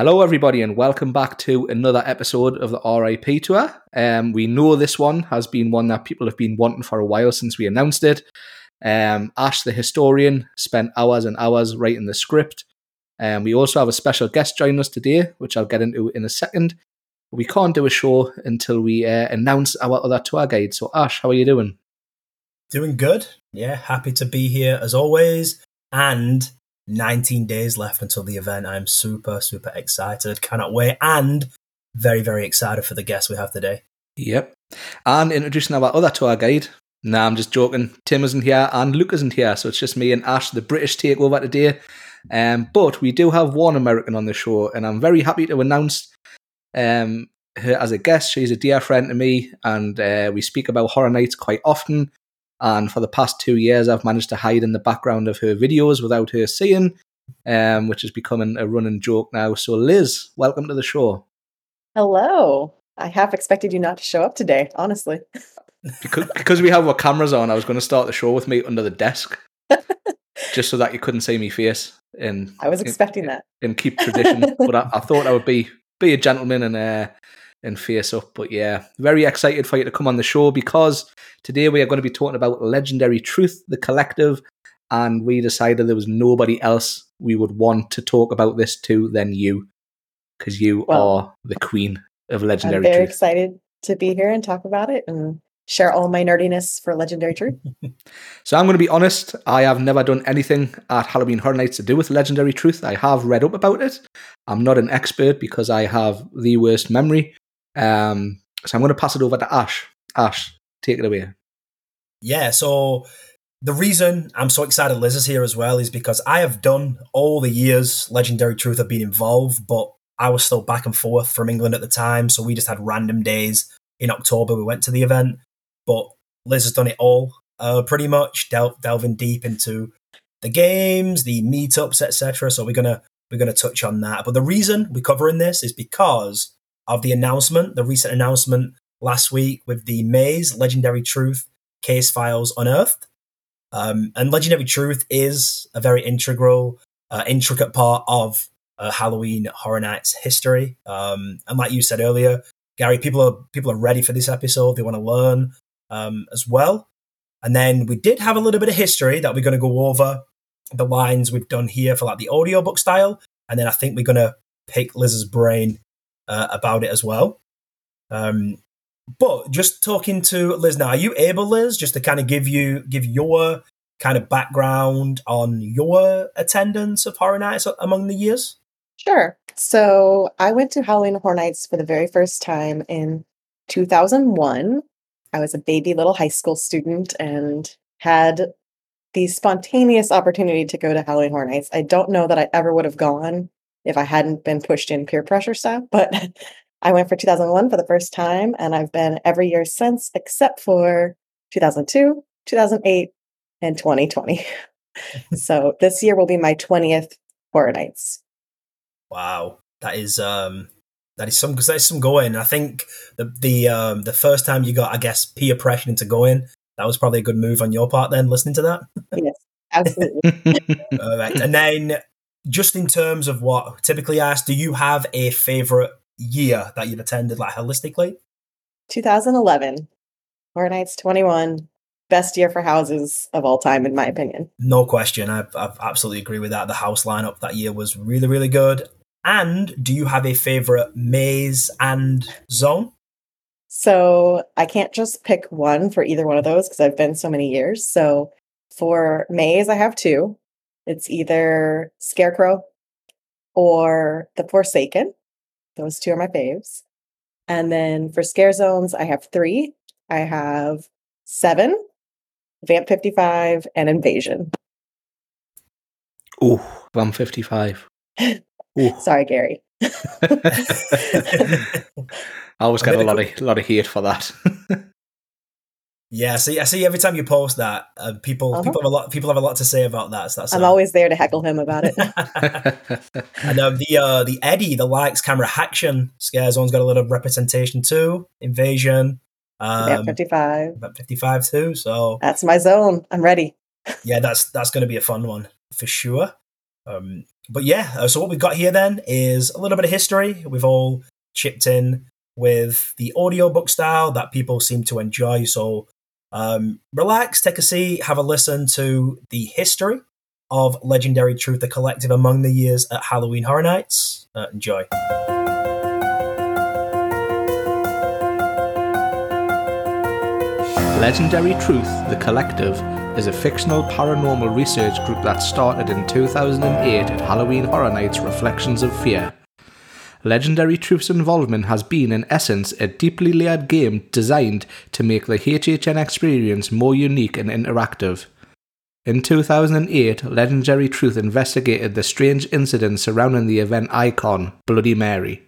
Hello, everybody, and welcome back to another episode of the RIP Tour. Um, we know this one has been one that people have been wanting for a while since we announced it. Um, Ash, the historian, spent hours and hours writing the script. Um, we also have a special guest joining us today, which I'll get into in a second. We can't do a show until we uh, announce our other tour guide. So, Ash, how are you doing? Doing good. Yeah, happy to be here as always. And 19 days left until the event. I'm super, super excited. Cannot wait. And very, very excited for the guests we have today. Yep. And introducing our other tour guide. Nah, I'm just joking. Tim isn't here and Luke isn't here. So it's just me and Ash, the British takeover today. Um, but we do have one American on the show, and I'm very happy to announce um, her as a guest. She's a dear friend to me, and uh, we speak about Horror Nights quite often. And for the past two years, I've managed to hide in the background of her videos without her seeing, um, which is becoming a running joke now. So, Liz, welcome to the show. Hello. I half expected you not to show up today, honestly. because, because we have our cameras on, I was going to start the show with me under the desk, just so that you couldn't see me face. And I was expecting and, that. And keep tradition, but I, I, thought I would be be a gentleman and uh, and face up. But yeah, very excited for you to come on the show because today we are going to be talking about Legendary Truth, the collective, and we decided there was nobody else we would want to talk about this to than you, because you well, are the queen of Legendary I'm very Truth. excited to be here and talk about it and share all my nerdiness for Legendary Truth. so I'm going to be honest, I have never done anything at Halloween Horror Nights to do with Legendary Truth. I have read up about it. I'm not an expert because I have the worst memory. Um, so I'm going to pass it over to Ash. Ash, take it away. Yeah, so the reason I'm so excited Liz is here as well is because I have done all the years Legendary Truth have been involved, but I was still back and forth from England at the time, so we just had random days. In October, we went to the event, but Liz has done it all uh, pretty much, del- delving deep into the games, the meetups, etc. So we're gonna we're gonna touch on that. But the reason we're covering this is because of the announcement, the recent announcement last week with the Maze Legendary Truth case files unearthed. Um, and Legendary Truth is a very integral, uh, intricate part of uh, Halloween Horror Nights history. Um, and like you said earlier, Gary, people are people are ready for this episode. They want to learn um, as well. And then we did have a little bit of history that we're going to go over the lines we've done here for like the audiobook style. And then I think we're going to pick Liz's brain uh, about it as well. Um, but just talking to Liz now, are you able, Liz, just to kind of give you give your kind of background on your attendance of Horror Nights among the years? Sure. So I went to Halloween Horror Nights for the very first time in 2001. I was a baby little high school student and had the spontaneous opportunity to go to Halloween Horror Nights. I don't know that I ever would have gone if I hadn't been pushed in peer pressure stuff, but I went for 2001 for the first time and I've been every year since except for 2002, 2008, and 2020. so this year will be my 20th Horror Nights. Wow. That is um that is some because that is some going. I think the the um the first time you got I guess peer pressure into going, that was probably a good move on your part then listening to that. yes, absolutely. All right. And then just in terms of what typically asked, do you have a favorite year that you've attended, like holistically? 2011, Horror Nights 21, best year for houses of all time, in my opinion. No question. I, I absolutely agree with that. The house lineup that year was really, really good. And do you have a favorite maze and zone? So I can't just pick one for either one of those because I've been so many years. So for maze, I have two. It's either Scarecrow or The Forsaken. Those two are my faves. And then for scare zones, I have three. I have seven, Vamp 55, and Invasion. Oh, Vamp 55. Sorry, Gary. I always get a lot of lot of hate for that. Yeah, see, I see every time you post that, uh, people uh-huh. people have a lot people have a lot to say about that. So that's I'm uh, always there to heckle him about it. and um, the uh, the Eddie, the likes camera action scare zone's got a little representation too. Invasion, um, fifty five, fifty five too. So that's my zone. I'm ready. yeah, that's that's going to be a fun one for sure. Um, but yeah, uh, so what we've got here then is a little bit of history. We've all chipped in with the audiobook style that people seem to enjoy. So um, relax, take a seat, have a listen to the history of Legendary Truth, the collective among the years at Halloween Horror Nights. Uh, enjoy. Legendary Truth, the collective, is a fictional paranormal research group that started in 2008 at Halloween Horror Nights Reflections of Fear. Legendary Truth's involvement has been, in essence, a deeply layered game designed to make the HHN experience more unique and interactive. In 2008, Legendary Truth investigated the strange incident surrounding the event icon, Bloody Mary.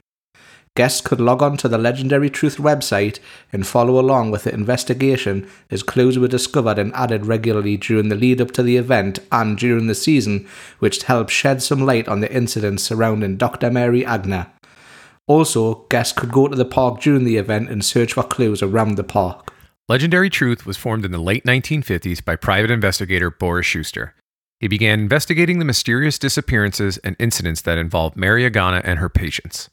Guests could log on to the Legendary Truth website and follow along with the investigation as clues were discovered and added regularly during the lead up to the event and during the season, which helped shed some light on the incidents surrounding Dr. Mary Agana. Also, guests could go to the park during the event and search for clues around the park. Legendary Truth was formed in the late 1950s by private investigator Boris Schuster. He began investigating the mysterious disappearances and incidents that involved Mary Agana and her patients.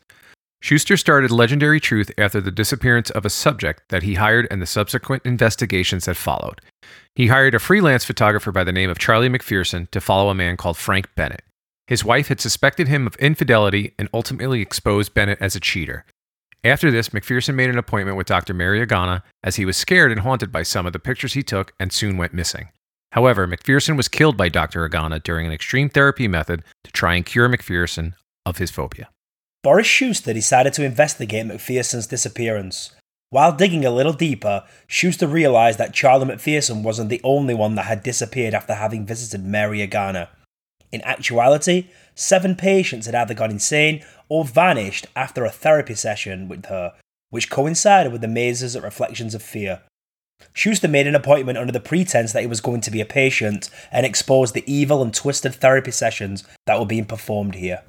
Schuster started Legendary Truth after the disappearance of a subject that he hired and the subsequent investigations that followed. He hired a freelance photographer by the name of Charlie McPherson to follow a man called Frank Bennett. His wife had suspected him of infidelity and ultimately exposed Bennett as a cheater. After this, McPherson made an appointment with Dr. Mary Agana as he was scared and haunted by some of the pictures he took and soon went missing. However, McPherson was killed by Dr. Agana during an extreme therapy method to try and cure McPherson of his phobia. Boris Schuster decided to investigate McPherson's disappearance. While digging a little deeper, Schuster realized that Charlie McPherson wasn't the only one that had disappeared after having visited Mary Agana. In actuality, seven patients had either gone insane or vanished after a therapy session with her, which coincided with the mazes at Reflections of Fear. Schuster made an appointment under the pretense that he was going to be a patient and exposed the evil and twisted therapy sessions that were being performed here.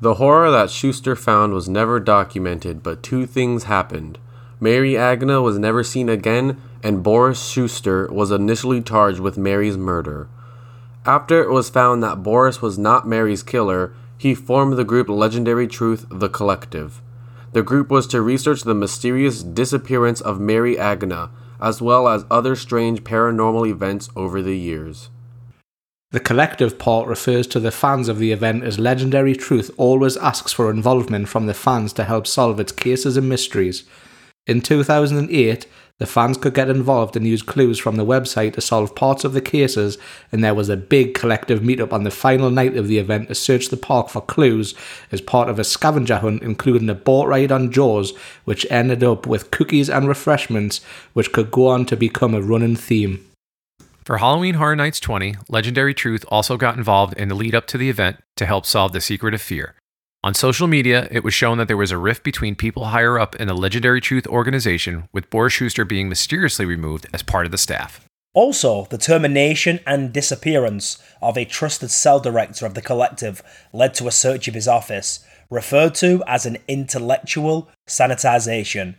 The horror that Schuster found was never documented, but two things happened. Mary Agana was never seen again, and Boris Schuster was initially charged with Mary's murder. After it was found that Boris was not Mary's killer, he formed the group Legendary Truth The Collective. The group was to research the mysterious disappearance of Mary Agana, as well as other strange paranormal events over the years. The collective part refers to the fans of the event as Legendary Truth always asks for involvement from the fans to help solve its cases and mysteries. In 2008, the fans could get involved and use clues from the website to solve parts of the cases, and there was a big collective meetup on the final night of the event to search the park for clues as part of a scavenger hunt, including a boat ride on Jaws, which ended up with cookies and refreshments, which could go on to become a running theme. For Halloween Horror Nights 20, Legendary Truth also got involved in the lead up to the event to help solve the secret of fear. On social media, it was shown that there was a rift between people higher up in the Legendary Truth organization, with Boris Schuster being mysteriously removed as part of the staff. Also, the termination and disappearance of a trusted cell director of the collective led to a search of his office, referred to as an intellectual sanitization.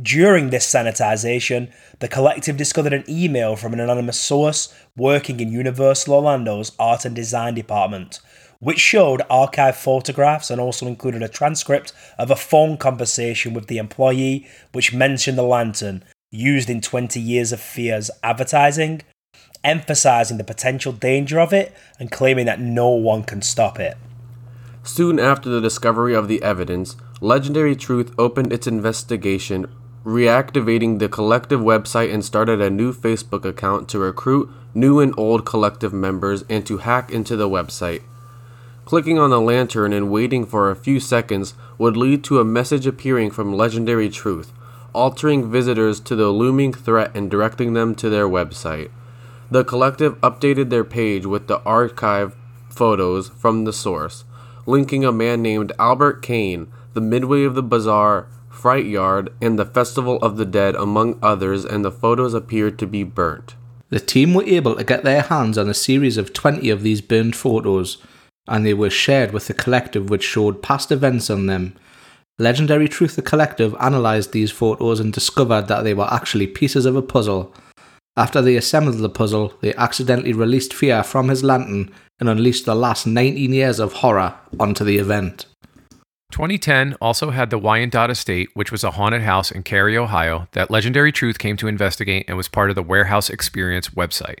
During this sanitization, the collective discovered an email from an anonymous source working in Universal Orlando's art and design department which showed archived photographs and also included a transcript of a phone conversation with the employee, which mentioned the lantern used in 20 Years of Fear's advertising, emphasizing the potential danger of it and claiming that no one can stop it. Soon after the discovery of the evidence, Legendary Truth opened its investigation, reactivating the collective website and started a new Facebook account to recruit new and old collective members and to hack into the website. Clicking on the lantern and waiting for a few seconds would lead to a message appearing from Legendary Truth, altering visitors to the looming threat and directing them to their website. The collective updated their page with the archive photos from the source, linking a man named Albert Kane, the Midway of the Bazaar, Fright Yard, and the Festival of the Dead, among others, and the photos appeared to be burnt. The team were able to get their hands on a series of 20 of these burned photos, and they were shared with the collective which showed past events on them. Legendary Truth the Collective analysed these photos and discovered that they were actually pieces of a puzzle. After they assembled the puzzle, they accidentally released fear from his lantern and unleashed the last 19 years of horror onto the event. 2010 also had the Wyandotte Estate, which was a haunted house in Cary, Ohio, that Legendary Truth came to investigate and was part of the Warehouse Experience website.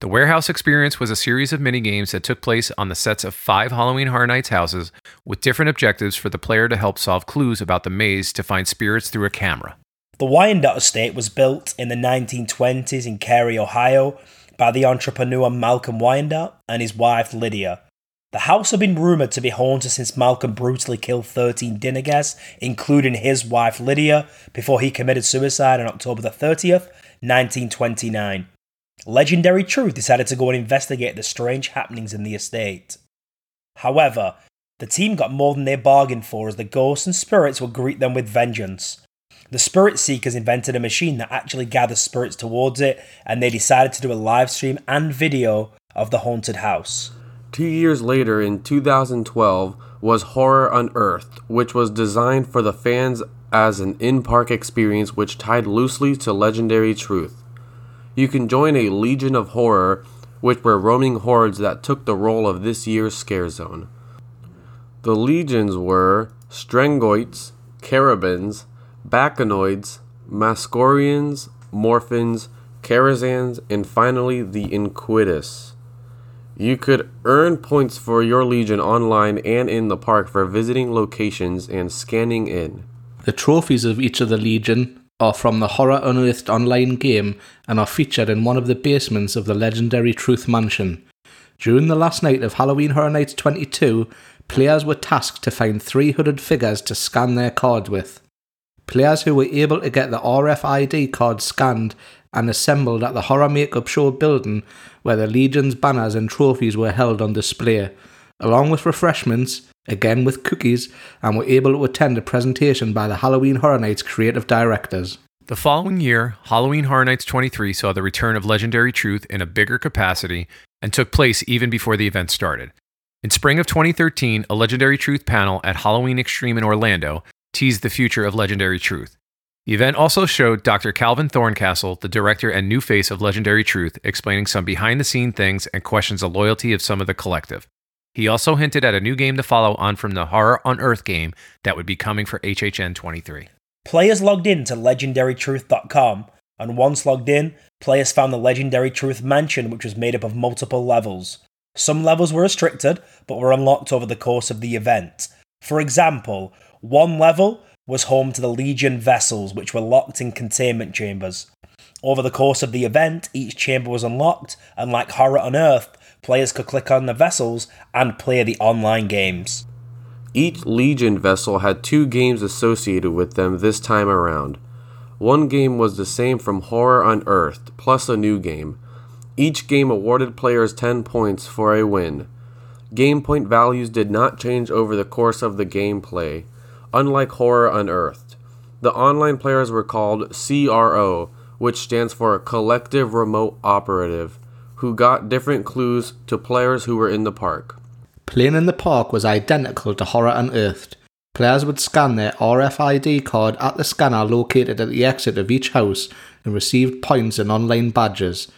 The Warehouse Experience was a series of mini-games that took place on the sets of five Halloween Horror Nights houses with different objectives for the player to help solve clues about the maze to find spirits through a camera. The Wyandotte Estate was built in the 1920s in Cary, Ohio, by the entrepreneur Malcolm Wyandotte and his wife Lydia. The house had been rumoured to be haunted since Malcolm brutally killed 13 dinner guests, including his wife Lydia, before he committed suicide on October the 30th, 1929. Legendary Truth decided to go and investigate the strange happenings in the estate. However, the team got more than they bargained for as the ghosts and spirits would greet them with vengeance. The Spirit Seekers invented a machine that actually gathers spirits towards it, and they decided to do a live stream and video of the haunted house. Two years later, in 2012, was Horror Unearthed, which was designed for the fans as an in park experience which tied loosely to Legendary Truth. You can join a Legion of Horror, which were roaming hordes that took the role of this year's Scare Zone. The legions were Strengoites, Carabins, Bacanoids, Mascorians, Morphins, Karazans, and finally the Inquitus. You could earn points for your Legion online and in the park for visiting locations and scanning in. The trophies of each of the Legion are from the Horror Unearthed online game and are featured in one of the basements of the legendary Truth Mansion. During the last night of Halloween Horror Nights 22, players were tasked to find 300 figures to scan their cards with. Players who were able to get the RFID card scanned and assembled at the Horror Makeup Show building where the Legion's banners and trophies were held on display, along with refreshments, again with cookies, and were able to attend a presentation by the Halloween Horror Nights creative directors. The following year, Halloween Horror Nights 23 saw the return of Legendary Truth in a bigger capacity and took place even before the event started. In spring of 2013, a Legendary Truth panel at Halloween Extreme in Orlando teased the future of Legendary Truth. The event also showed Dr. Calvin Thorncastle, the director and new face of Legendary Truth, explaining some behind the scene things and questions the loyalty of some of the collective. He also hinted at a new game to follow on from the Horror Unearthed game that would be coming for HHN 23. Players logged in to legendarytruth.com, and once logged in, players found the Legendary Truth Mansion, which was made up of multiple levels. Some levels were restricted, but were unlocked over the course of the event. For example, one level was home to the Legion vessels, which were locked in containment chambers. Over the course of the event, each chamber was unlocked, and like Horror Unearthed, players could click on the vessels and play the online games. Each Legion vessel had two games associated with them this time around. One game was the same from Horror Unearthed, plus a new game. Each game awarded players 10 points for a win. Game point values did not change over the course of the gameplay, unlike Horror Unearthed. The online players were called CRO, which stands for Collective Remote Operative, who got different clues to players who were in the park. Playing in the park was identical to Horror Unearthed. Players would scan their RFID card at the scanner located at the exit of each house and received points and online badges.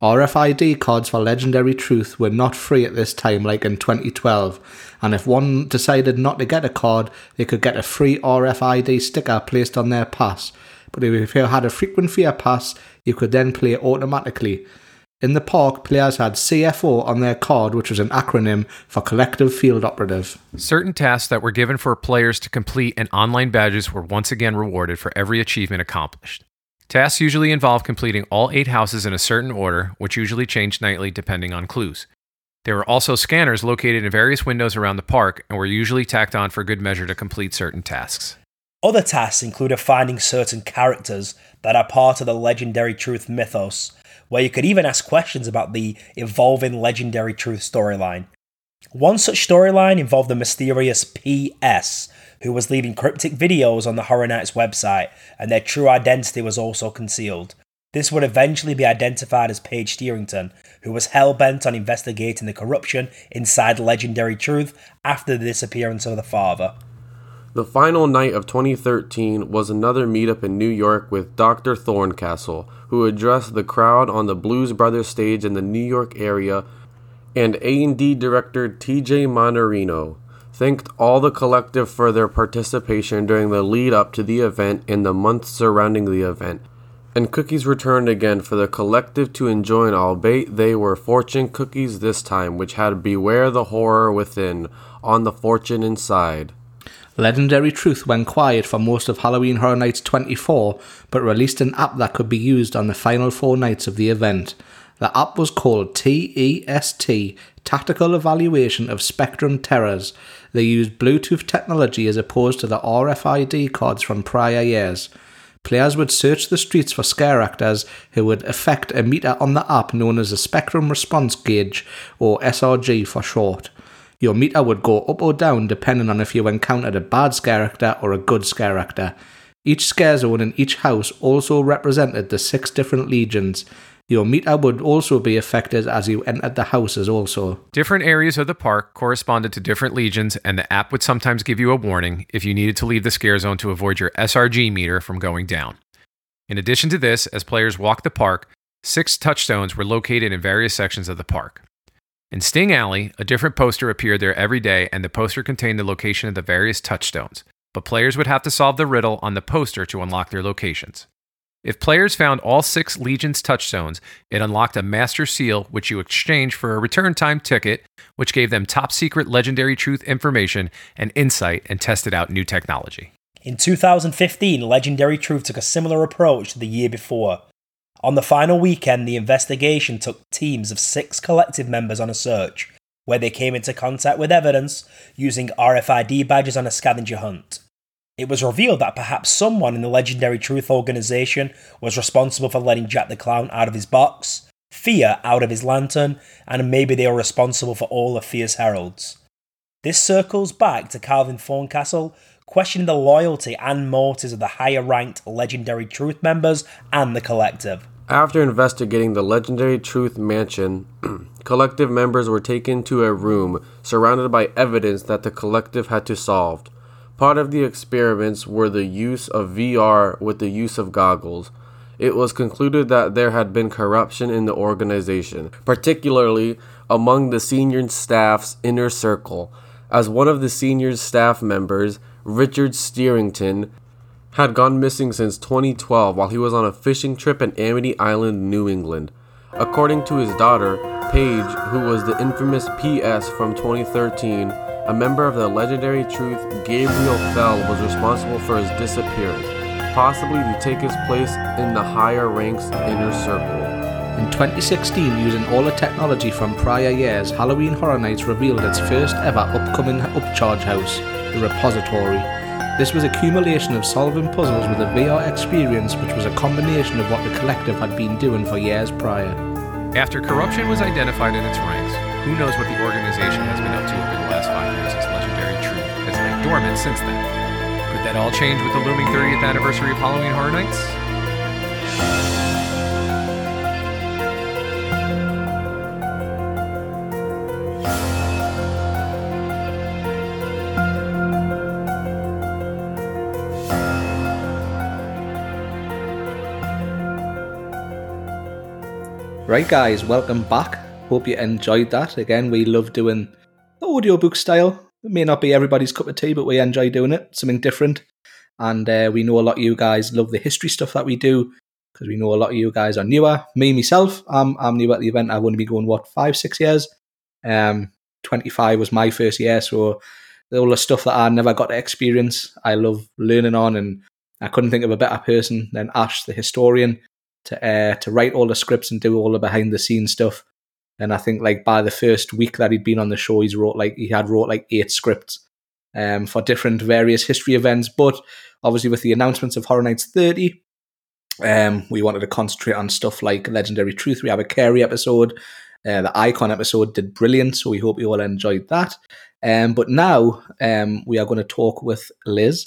RFID cards for Legendary Truth were not free at this time, like in 2012, and if one decided not to get a card, they could get a free RFID sticker placed on their pass. But if you had a frequent fear pass, you could then play automatically. In the park, players had CFO on their card, which was an acronym for Collective Field Operative. Certain tasks that were given for players to complete and online badges were once again rewarded for every achievement accomplished. Tasks usually involve completing all eight houses in a certain order, which usually changed nightly depending on clues. There were also scanners located in various windows around the park and were usually tacked on for good measure to complete certain tasks. Other tasks included finding certain characters that are part of the Legendary Truth mythos, where you could even ask questions about the evolving Legendary Truth storyline. One such storyline involved the mysterious PS, who was leaving cryptic videos on the Horror Nights website, and their true identity was also concealed. This would eventually be identified as Paige Steerington, who was hell bent on investigating the corruption inside Legendary Truth after the disappearance of the father. The final night of 2013 was another meetup in New York with Dr. Thorncastle, who addressed the crowd on the Blues Brothers stage in the New York area, and A&D director TJ Mannarino thanked all the collective for their participation during the lead up to the event and the months surrounding the event. And cookies returned again for the collective to enjoy, albeit they were fortune cookies this time, which had Beware the Horror Within on the fortune inside. Legendary Truth went quiet for most of Halloween Horror Nights 24, but released an app that could be used on the final four nights of the event. The app was called TEST Tactical Evaluation of Spectrum Terrors. They used Bluetooth technology as opposed to the RFID cards from prior years. Players would search the streets for scare actors who would affect a meter on the app known as a Spectrum Response Gauge, or SRG for short. Your meter would go up or down depending on if you encountered a bad scare actor or a good scare actor. Each scare zone in each house also represented the six different legions. Your meter would also be affected as you entered the houses also. Different areas of the park corresponded to different legions, and the app would sometimes give you a warning if you needed to leave the scare zone to avoid your SRG meter from going down. In addition to this, as players walked the park, six touchstones were located in various sections of the park. In Sting Alley, a different poster appeared there every day, and the poster contained the location of the various touchstones, but players would have to solve the riddle on the poster to unlock their locations. If players found all six Legion's touchstones, it unlocked a Master Seal, which you exchanged for a return time ticket, which gave them top secret Legendary Truth information and insight and tested out new technology. In 2015, Legendary Truth took a similar approach to the year before. On the final weekend, the investigation took teams of six collective members on a search, where they came into contact with evidence using RFID badges on a scavenger hunt. It was revealed that perhaps someone in the Legendary Truth organization was responsible for letting Jack the Clown out of his box, Fear out of his lantern, and maybe they were responsible for all of Fear's heralds. This circles back to Calvin Thorncastle questioning the loyalty and motives of the higher ranked Legendary Truth members and the collective. After investigating the Legendary Truth Mansion, collective members were taken to a room surrounded by evidence that the collective had to solve. Part of the experiments were the use of VR with the use of goggles. It was concluded that there had been corruption in the organization, particularly among the senior staff's inner circle. As one of the senior staff members, Richard Steerington, had gone missing since 2012 while he was on a fishing trip in Amity Island, New England. According to his daughter, Paige, who was the infamous PS from 2013, a member of the legendary truth, Gabriel Fell, was responsible for his disappearance, possibly to take his place in the higher ranks inner circle. In 2016, using all the technology from prior years, Halloween Horror Nights revealed its first ever upcoming upcharge house, the Repository. This was accumulation of solving puzzles with a VR experience which was a combination of what the collective had been doing for years prior. After corruption was identified in its ranks, who knows what the organization has been up to over the last five years as Legendary Truth has laid dormant since then. Could that all change with the looming 30th anniversary of Halloween Horror Nights? Right, guys, welcome back. Hope you enjoyed that. Again, we love doing the audiobook style. It may not be everybody's cup of tea, but we enjoy doing it, something different. And uh, we know a lot of you guys love the history stuff that we do because we know a lot of you guys are newer. Me, myself, I'm, I'm new at the event. I've only been going, what, five, six years? Um, 25 was my first year, so all the stuff that I never got to experience, I love learning on. And I couldn't think of a better person than Ash, the historian, to uh, to write all the scripts and do all the behind the scenes stuff. And I think like by the first week that he'd been on the show, he's wrote like he had wrote like eight scripts um, for different various history events. But obviously, with the announcements of Horror Nights 30, um, we wanted to concentrate on stuff like Legendary Truth. We have a Carrie episode. Uh, the Icon episode did brilliant, so we hope you all enjoyed that. Um, but now um, we are going to talk with Liz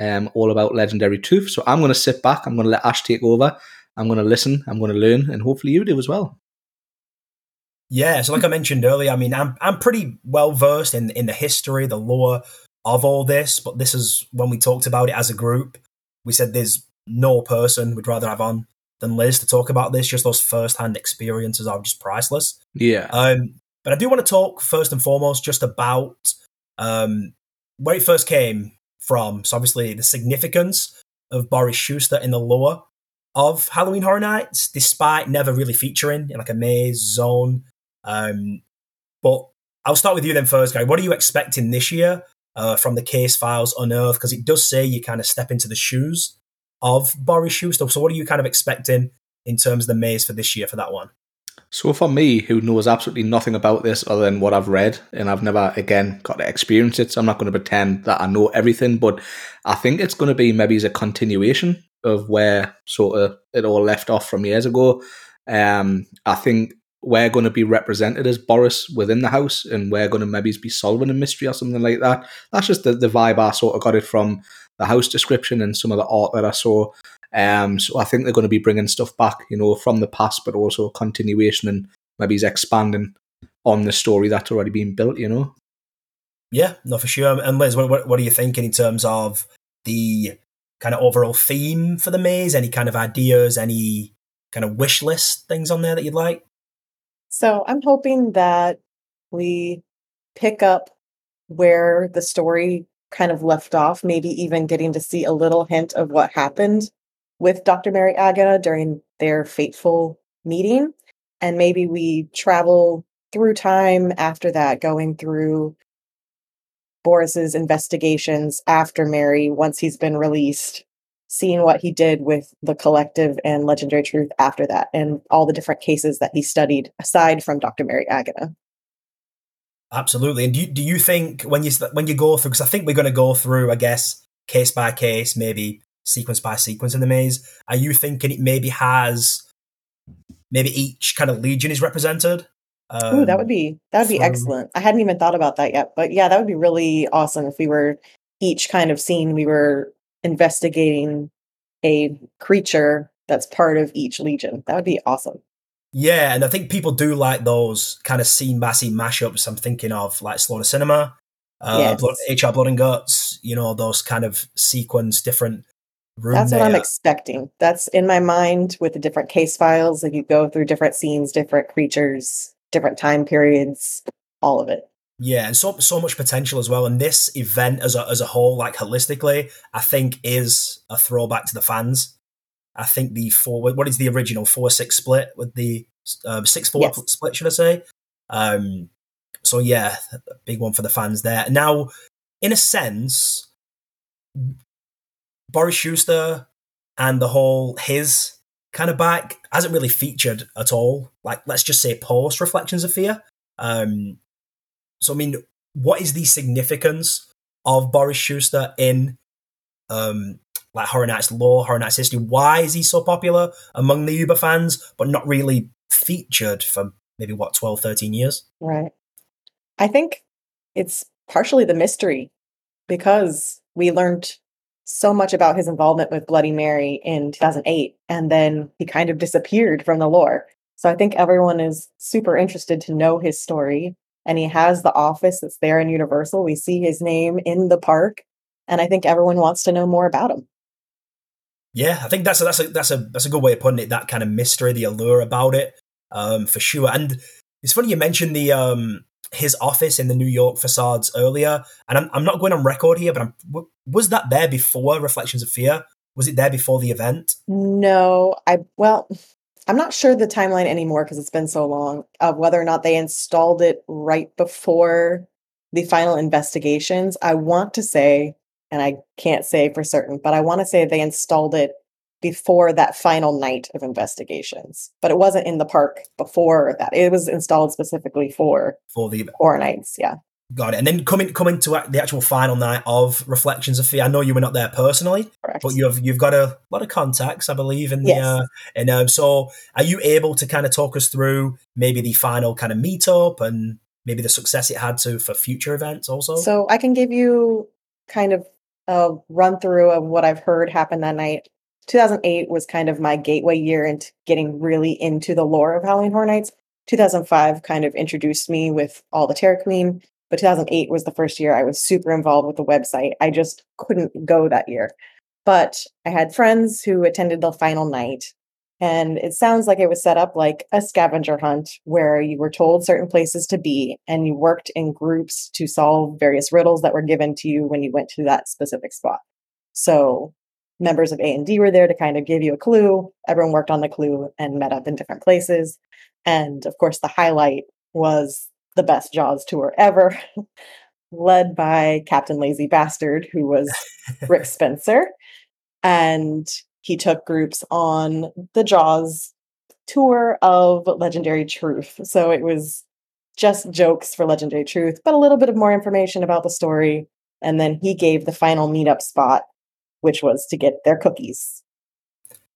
um, all about Legendary Truth. So I'm going to sit back. I'm going to let Ash take over. I'm going to listen. I'm going to learn, and hopefully you do as well. Yeah, so like I mentioned earlier, I mean, I'm I'm pretty well versed in in the history, the lore of all this, but this is when we talked about it as a group. We said there's no person we'd rather have on than Liz to talk about this. Just those first hand experiences are just priceless. Yeah. Um, but I do want to talk first and foremost just about um, where it first came from. So obviously the significance of Boris Schuster in the lore of Halloween Horror Nights, despite never really featuring in like a maze zone. Um, but I'll start with you then first, guy. What are you expecting this year uh, from the case files unearthed? Because it does say you kind of step into the shoes of Boris Schuster. So what are you kind of expecting in terms of the maze for this year for that one? So for me, who knows absolutely nothing about this other than what I've read, and I've never again got to experience it, so I'm not going to pretend that I know everything. But I think it's going to be maybe as a continuation of where sort of it all left off from years ago. Um, I think we're going to be represented as Boris within the house, and we're going to maybe be solving a mystery or something like that. That's just the, the vibe I sort of got it from the house description and some of the art that I saw. Um, so I think they're going to be bringing stuff back, you know, from the past, but also a continuation and maybe he's expanding on the story that's already been built, you know. Yeah, no, for sure. And Liz, what, what are you thinking in terms of the kind of overall theme for the maze? Any kind of ideas? Any kind of wish list things on there that you'd like? So I'm hoping that we pick up where the story kind of left off, maybe even getting to see a little hint of what happened with Dr. Mary Agata during their fateful meeting. And maybe we travel through time after that, going through Boris's investigations after Mary once he's been released, seeing what he did with the collective and legendary truth after that, and all the different cases that he studied aside from Dr. Mary Agata. Absolutely. And do you, do you think when you when you go through because I think we're going to go through I guess case by case, maybe sequence by sequence in the maze, are you thinking it maybe has maybe each kind of legion is represented? Um, Ooh, that would be that would be from... excellent. I hadn't even thought about that yet, but yeah, that would be really awesome if we were each kind of scene we were investigating a creature that's part of each legion. That would be awesome. Yeah, and I think people do like those kind of scene by scene mashups. I'm thinking of like Slaughter Cinema, uh, yes. Blood, HR Blood and Guts, you know, those kind of sequence, different rooms. That's what I'm expecting. That's in my mind with the different case files. If you go through different scenes, different creatures, different time periods, all of it. Yeah, and so so much potential as well. And this event as a as a whole, like holistically, I think is a throwback to the fans. I think the four what is the original four six split with the um, six four yes. split, should I say? Um, so yeah, big one for the fans there. Now, in a sense, Boris Schuster and the whole his kind of back hasn't really featured at all. Like, let's just say post Reflections of Fear. Um, so, I mean, what is the significance of Boris Schuster in um, like Horror Nights lore, Horror Nights history? Why is he so popular among the Uber fans, but not really featured for maybe what 12, 13 years? Right. I think it's partially the mystery because we learned so much about his involvement with Bloody Mary in 2008, and then he kind of disappeared from the lore. So I think everyone is super interested to know his story. And he has the office that's there in Universal. We see his name in the park. And I think everyone wants to know more about him. Yeah, I think that's a, that's a that's a that's a good way of putting it. That kind of mystery, the allure about it, um, for sure. And it's funny you mentioned the um, his office in the New York facades earlier, and I'm, I'm not going on record here, but I'm, was that there before Reflections of Fear? Was it there before the event? No, I well, I'm not sure the timeline anymore because it's been so long of whether or not they installed it right before the final investigations. I want to say, and I can't say for certain, but I want to say they installed it before that final night of investigations. But it wasn't in the park before that. It was installed specifically for for the four nights. Yeah. Got it. And then coming coming to the actual final night of Reflections of Fear. I know you were not there personally, Correct. but you've you've got a lot of contacts, I believe, in the yes. uh, and um, so are you able to kind of talk us through maybe the final kind of meetup and maybe the success it had to for future events also? So I can give you kind of a run through of what I've heard happen that night. 2008 was kind of my gateway year into getting really into the lore of Halloween Horror Nights. 2005 kind of introduced me with all the Terror Queen. but 2008 was the first year I was super involved with the website. I just couldn't go that year. But I had friends who attended the final night, and it sounds like it was set up like a scavenger hunt where you were told certain places to be and you worked in groups to solve various riddles that were given to you when you went to that specific spot. So members of A and D were there to kind of give you a clue. Everyone worked on the clue and met up in different places. And of course, the highlight was the best Jaws tour ever, led by Captain Lazy Bastard, who was Rick Spencer. And he took groups on the Jaws tour of Legendary Truth. So it was just jokes for Legendary Truth, but a little bit of more information about the story. And then he gave the final meetup spot, which was to get their cookies.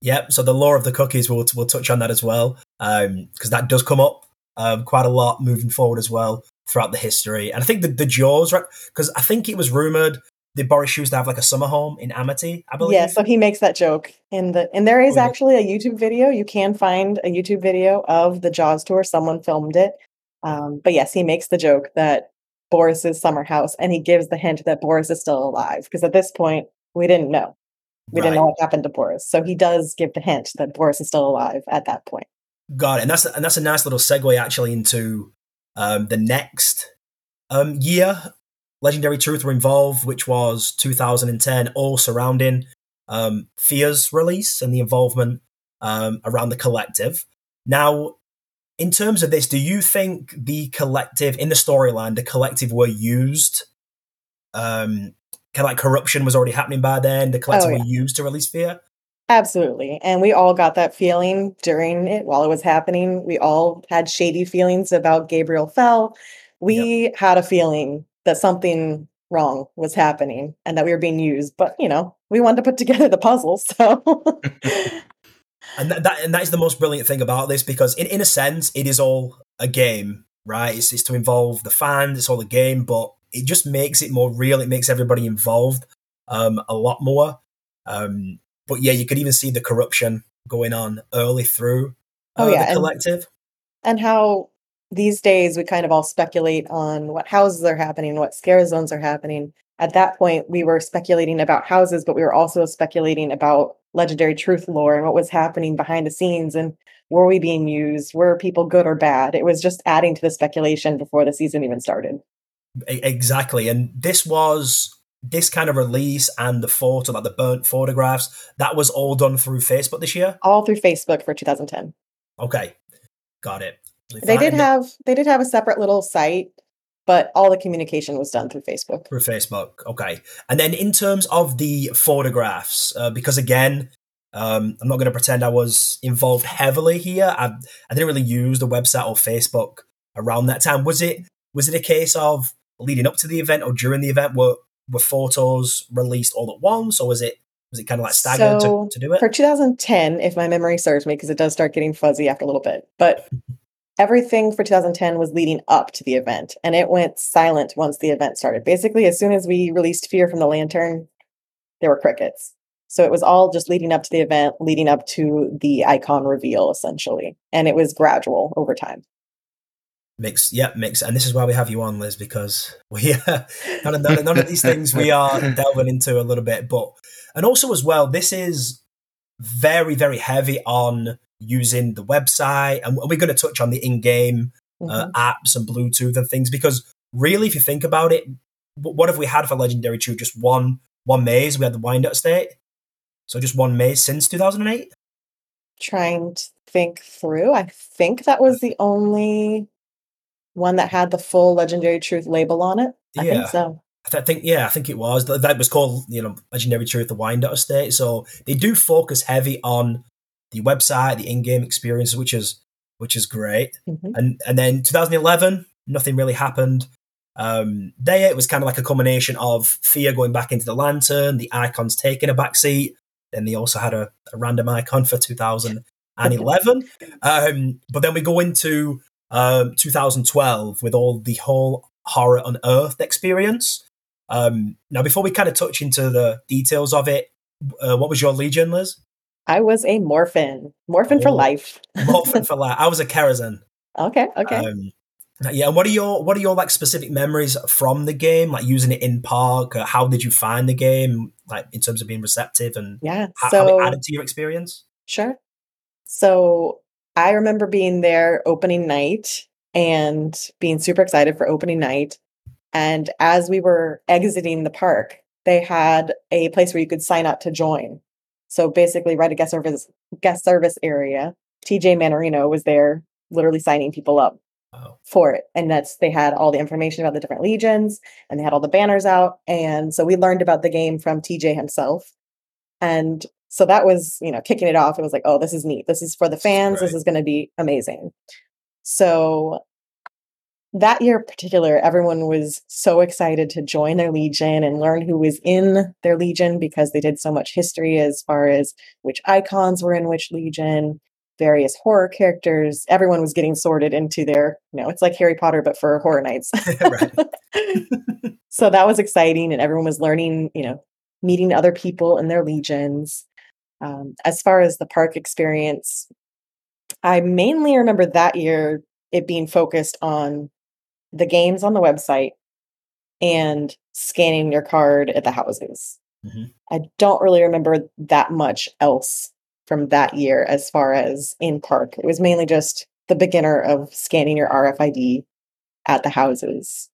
Yep. So the lore of the cookies, we'll, we'll touch on that as well, because um, that does come up um, quite a lot moving forward as well throughout the history. And I think the, the Jaws, right? Because I think it was rumored that Boris used to have like a summer home in Amity, I believe. Yeah, so he makes that joke in the and there is oh, actually a YouTube video. You can find a YouTube video of the Jaws tour. Someone filmed it. Um, but yes, he makes the joke that Boris's summer house, and he gives the hint that Boris is still alive because at this point we didn't know. We right. didn't know what happened to Boris. So he does give the hint that Boris is still alive at that point. Got it. And that's and that's a nice little segue actually into um, the next um, year. Legendary Truth were involved, which was 2010, all surrounding um, Fear's release and the involvement um, around the collective. Now, in terms of this, do you think the collective in the storyline, the collective were used? Um, kind of like corruption was already happening by then. The collective oh, yeah. used to release fear. Absolutely. And we all got that feeling during it while it was happening. We all had shady feelings about Gabriel Fell. We yep. had a feeling that something wrong was happening and that we were being used. But, you know, we wanted to put together the puzzle. So. and that, that, and that is the most brilliant thing about this because, in, in a sense, it is all a game, right? It's, it's to involve the fans, it's all a game, but it just makes it more real. It makes everybody involved um, a lot more. Um, but yeah, you could even see the corruption going on early through uh, oh, yeah. the collective. And, and how these days we kind of all speculate on what houses are happening, what scare zones are happening. At that point, we were speculating about houses, but we were also speculating about legendary truth lore and what was happening behind the scenes and were we being used? Were people good or bad? It was just adding to the speculation before the season even started. Exactly. And this was this kind of release and the photo, like the burnt photographs, that was all done through Facebook this year? All through Facebook for 2010. Okay. Got it. They did have they did have a separate little site, but all the communication was done through Facebook. Through Facebook. Okay. And then in terms of the photographs, uh, because again, um, I'm not going to pretend I was involved heavily here. I, I didn't really use the website or Facebook around that time. Was it was it a case of leading up to the event or during the event? Were were photos released all at once, or was it was it kind of like staggered so, to, to do it? For 2010, if my memory serves me, because it does start getting fuzzy after a little bit, but everything for 2010 was leading up to the event, and it went silent once the event started. Basically, as soon as we released Fear from the Lantern, there were crickets. So it was all just leading up to the event, leading up to the icon reveal, essentially, and it was gradual over time. Mix, yeah, mix, and this is why we have you on, Liz, because we uh, none, of, none, of, none of these things we are delving into a little bit, but and also as well, this is very very heavy on using the website, and we're going to touch on the in-game uh, mm-hmm. uh, apps and Bluetooth and things because really, if you think about it, what have we had for Legendary Truth? Just one one maze. We had the Wyandotte Estate, so just one maze since two thousand and eight. Trying to think through, I think that was the only one that had the full Legendary Truth label on it. I yeah. think so. I think yeah, I think it was that was called you know Legendary Truth, the Wyandotte Estate. So they do focus heavy on the website, the in-game experience, which is which is great. Mm-hmm. And and then 2011, nothing really happened. Um, there it was kind of like a combination of Fear going back into the lantern, the icons taking a back seat. Then they also had a, a random icon for 2011. um, but then we go into um, 2012 with all the whole horror unearthed experience. Um, now, before we kind of touch into the details of it, uh, what was your legion, Liz? I was a morphin, morphin oh, for life. morphin for life. I was a kerosene. Okay, okay. Um, Yeah, and what are your what are your like specific memories from the game? Like using it in park. Uh, how did you find the game? Like in terms of being receptive and Yeah. how, so how it added to your experience. Sure. So I remember being there opening night and being super excited for opening night. And as we were exiting the park, they had a place where you could sign up to join. So basically, right at guest service guest service area, TJ Mannarino was there, literally signing people up Oh, for it. And that's they had all the information about the different legions and they had all the banners out. And so we learned about the game from TJ himself. And so that was, you know, kicking it off. It was like, oh, this is neat. This is for the fans. This is going to be amazing. So that year in particular, everyone was so excited to join their legion and learn who was in their legion because they did so much history as far as which icons were in which legion, various horror characters. Everyone was getting sorted into their, you know, it's like Harry Potter, but for horror nights. so that was exciting and everyone was learning you know meeting other people in their legions um, as far as the park experience i mainly remember that year it being focused on the games on the website and scanning your card at the houses Mhm. i don't really remember that much else from that year as far as in park it was mainly just the beginner of scanning your rfid at the houses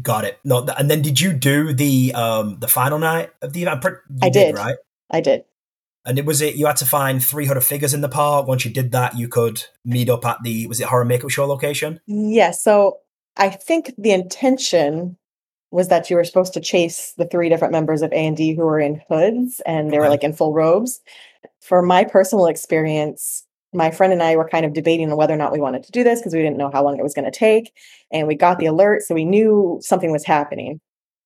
Got it. No, and then did you do the um the final night of the event? I did. right? i did And it was it you had to find 300 figures in the park. Once you did that, you could meet up at the was it horror makeup show location? Yes. So I think the intention was that you were supposed to chase the three different members of A and D who were in hoods and they were like in full robes. For my personal experience, my friend and I were kind of debating on whether or not we wanted to do this because we didn't know how long it was going to take. And we got the alert, so we knew something was happening.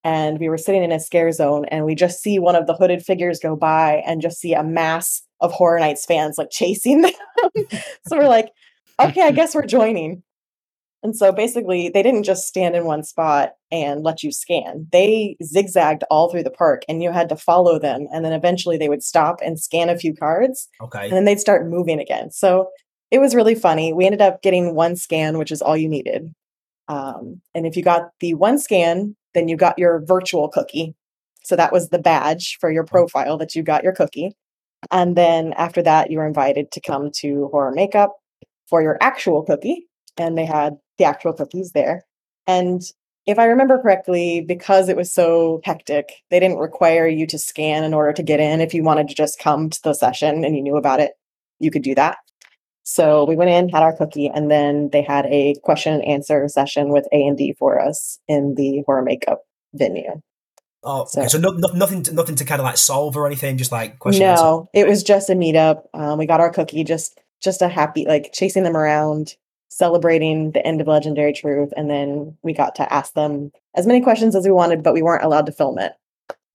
And we were sitting in a scare zone, and we just see one of the hooded figures go by and just see a mass of Horror Nights fans like chasing them. so we're like, okay, I guess we're joining. And so basically, they didn't just stand in one spot and let you scan. They zigzagged all through the park and you had to follow them. And then eventually they would stop and scan a few cards Okay. and then they'd start moving again. So it was really funny. We ended up getting one scan, which is all you needed. Um, and if you got the one scan, then you got your virtual cookie. So that was the badge for your profile that you got your cookie. And then after that, you were invited to come to Horror Makeup for your actual cookie. And they had the actual cookies there. And if I remember correctly, because it was so hectic, they didn't require you to scan in order to get in. If you wanted to just come to the session and you knew about it, you could do that. So we went in, had our cookie, and then they had a question and answer session with A and D for us in the horror makeup venue. Oh, okay. So- So no, no, nothing, to, nothing to kind of like solve or anything. Just like question. answer. no, it was just a meetup. Um, we got our cookie, just just a happy like chasing them around, celebrating the end of Legendary Truth, and then we got to ask them as many questions as we wanted, but we weren't allowed to film it.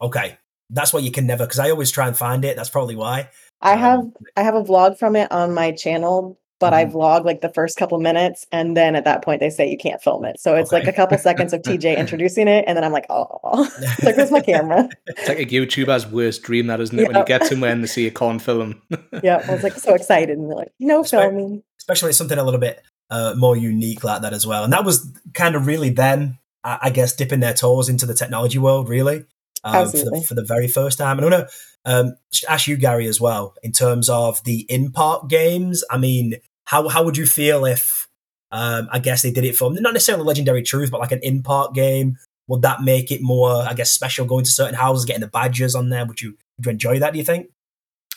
Okay, that's why you can never because I always try and find it. That's probably why. I Um, have I have a vlog from it on my channel, but I Mhm. vlog like the first couple minutes, and then at that point they say you can't film it. So it's like a couple seconds of TJ introducing it, and then I'm like, oh, like where's my camera? It's like a YouTuber's worst dream, that isn't it? When you get somewhere and they see a corn film. yeah, I was like so excited, and they're like, no right. filming. especially something a little bit uh, more unique like that as well. And that was kind of really them, I, I guess, dipping their toes into the technology world, really, um, for, the, for the very first time. And I to um, ask you, Gary, as well, in terms of the in park games. I mean, how how would you feel if, um, I guess, they did it for not necessarily Legendary Truth, but like an in park game? Would that make it more, I guess, special going to certain houses, getting the badges on there? Would you would you enjoy that? Do you think?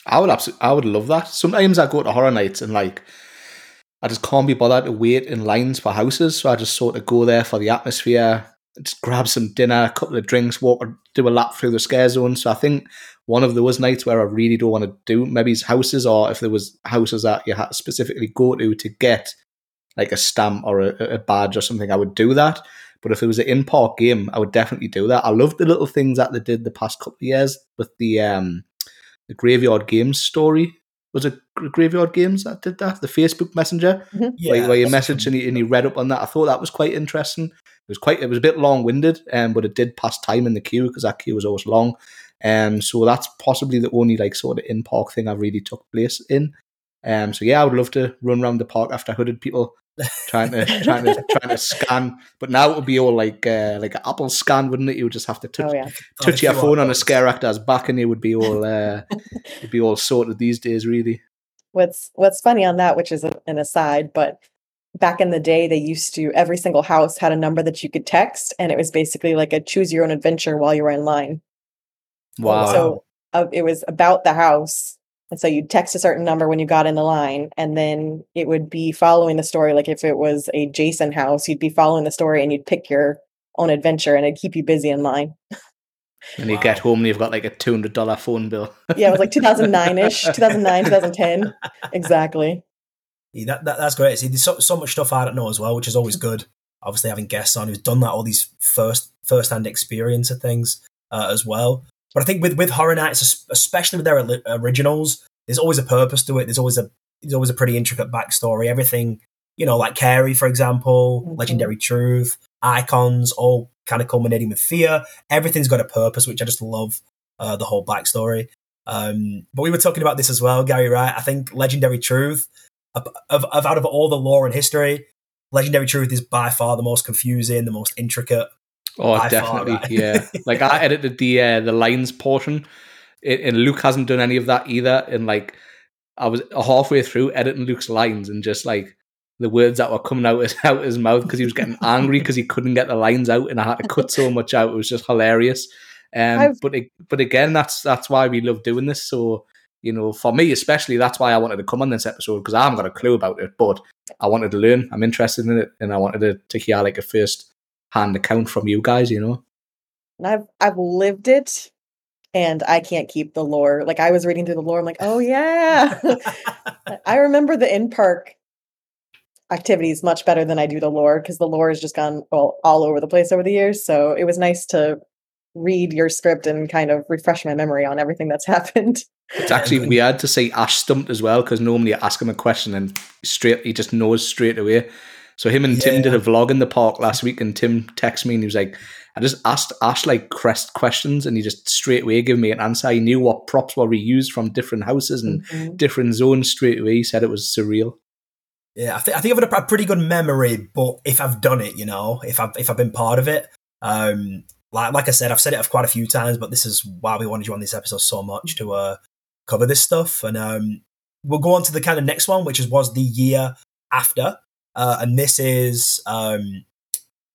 I would absolutely, I would love that. Sometimes I go to horror nights and like, I just can't be bothered to wait in lines for houses, so I just sort of go there for the atmosphere, just grab some dinner, a couple of drinks, walk, do a lap through the scare zone. So I think one of those nights where I really don't want to do maybe it's houses, or if there was houses that you had to specifically go to to get like a stamp or a, a badge or something, I would do that. But if it was an in park game, I would definitely do that. I love the little things that they did the past couple of years with the um the graveyard games story. Was it graveyard games that did that? The Facebook Messenger, where, where you messaged and you, and you read up on that. I thought that was quite interesting. It was quite. It was a bit long winded, um, but it did pass time in the queue because that queue was always long. Um, so that's possibly the only like sort of in park thing I've really took place in. Um, so yeah, I would love to run around the park after hooded people trying to trying to trying to scan. But now it would be all like uh, like an Apple scan, wouldn't it? You would just have to touch Oh yeah. touch Oh, your phone on a scare actor's back, and it would be all uh, it'd be all sorted these days, really. What's what's funny on that, which is an aside, but back in the day, they used to every single house had a number that you could text, and it was basically like a choose your own adventure while you were in line. Wow. So uh, it was about the house, and so you'd text a certain number when you got in the line, and then it would be following the story. Like if it was a Jason house, you'd be following the story, and you'd pick your own adventure, and it'd keep you busy in line. and you get home and you've got like a two hundred dollar phone bill. Yeah, it was like 2009 ish, 2009, 2010, exactly. Yeah, that, that that's great. See, there's so, so much stuff I don't know as well, which is always good. Obviously, having guests on who's done that, all these first first hand experience of things uh, as well. But I think with with Horror Nights, especially with their originals, there's always a purpose to it. There's always a there's always a pretty intricate backstory. Everything, you know, like Carrie, for example, Mhm. Legendary Truth, Icons, all kind of culminating with Fear. Everything's got a purpose, which I just love uh, the whole backstory. Um, but we were talking about this as well, Gary. Right? I think Legendary Truth of, of, of out of all the lore and history, Legendary Truth is by far the most confusing, the most intricate. Oh, By far, definitely, right? yeah. Like I edited the uh, the lines portion, and Luke hasn't done any of that either. And like, I was halfway through editing Luke's lines, and just like the words that were coming out his out his mouth because he was getting angry because he couldn't get the lines out, and I had to cut so much out. It was just hilarious. Um, but it, but again, that's that's why we love doing this. So you know, for me especially, that's why I wanted to come on this episode because I haven't got a clue about it, but I wanted to learn. I'm interested in it, and I wanted to, to hear like a first hand account from you guys. You know. And I've I've lived it and I can't keep the lore. Like I was reading through the lore, I'm like, oh yeah. I remember the in park activities much better than I do the lore because the lore has just gone all, all over the place over the years. So it was nice to read your script and kind of refresh my memory on everything that's happened. It's actually weird to see Ash stumped as well because normally you ask him a question and straight he just knows straight away. So him and Tim did a vlog in the park last week, and Tim texted me and he was like, "I just asked Ash like crest questions, and he just straight away gave me an answer. He knew what props were reused from different houses and Mhm. different zones straight away. He said it was surreal. Yeah, I, th- I think I've got a, a pretty good memory, but if I've done it, you know, if I've if I've been part of it, um, like like I said, I've said it quite a few times, but this is why we wanted you on this episode so much to uh, cover this stuff, and um, we'll go on to the kind of next one, which is was the year after, uh, and this is um,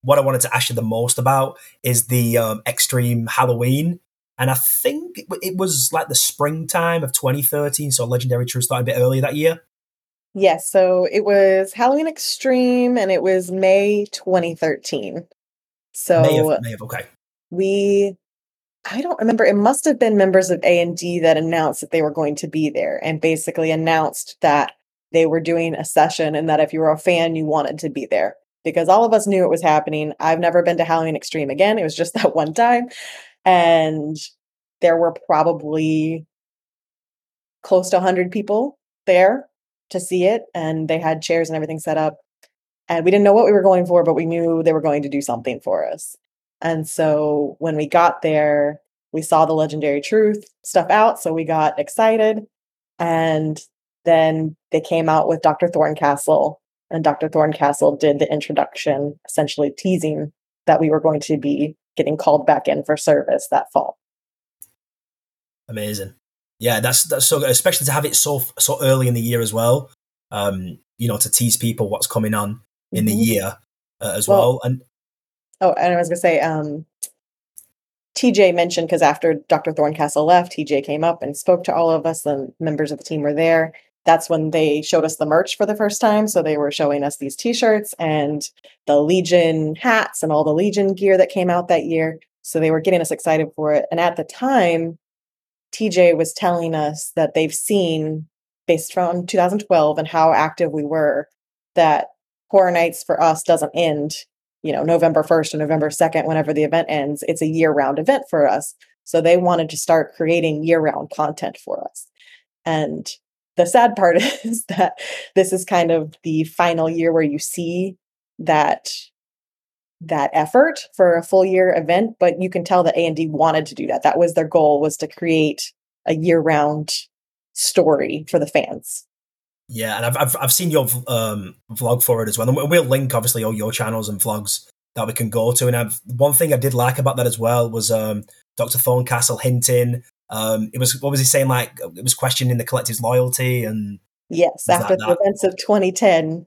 what I wanted to ask you the most about is the um, extreme Halloween. And I think it, it was like the springtime of 2013, so Legendary True started a bit earlier that year. Yes, so it was Halloween Extreme and it was May 2013. So May of, May of okay. we I don't remember it must have been members of A&D that announced that they were going to be there and basically announced that they were doing a session and that if you were a fan you wanted to be there. Because all of us knew it was happening. I've never been to Halloween Extreme again. It was just that one time. And there were probably close to 100 people there to see it and they had chairs and everything set up. And we didn't know what we were going for but we knew they were going to do something for us. And so when we got there we saw the legendary truth stuff out so we got excited. And then they came out with dr thorncastle and dr thorncastle did the introduction essentially teasing that we were going to be getting called back in for service that fall Amazing. Yeah, that's that's so good, especially to have it so so early in the year as well. Um, you know, to tease people what's coming on in the Mhm. year uh, as Well- well. And Oh, and I was gonna say, um, TJ mentioned because after Dr. Thorncastle left, TJ came up and spoke to all of us. The members of the team were there. That's when they showed us the merch for the first time. So they were showing us these T-shirts and the Legion hats and all the Legion gear that came out that year. So they were getting us excited for it. And at the time, TJ was telling us that they've seen, based from 2012 and how active we were, that Horror Nights for us doesn't end you know november 1st or november 2nd whenever the event ends it's a year-round event for us so they wanted to start creating year-round content for us and the sad part is that this is kind of the final year where you see that that effort for a full year event but you can tell that a&d wanted to do that that was their goal was to create a year-round story for the fans Yeah, and I've I've, I've seen your um, vlog for it as well, and we'll link obviously all your channels and vlogs that we can go to. And I've, one thing I did like about that as well was um, Dr. Thorncastle hinting. Um, it was what was he saying? Like it was questioning the collective's loyalty and yes, after the events of 2010,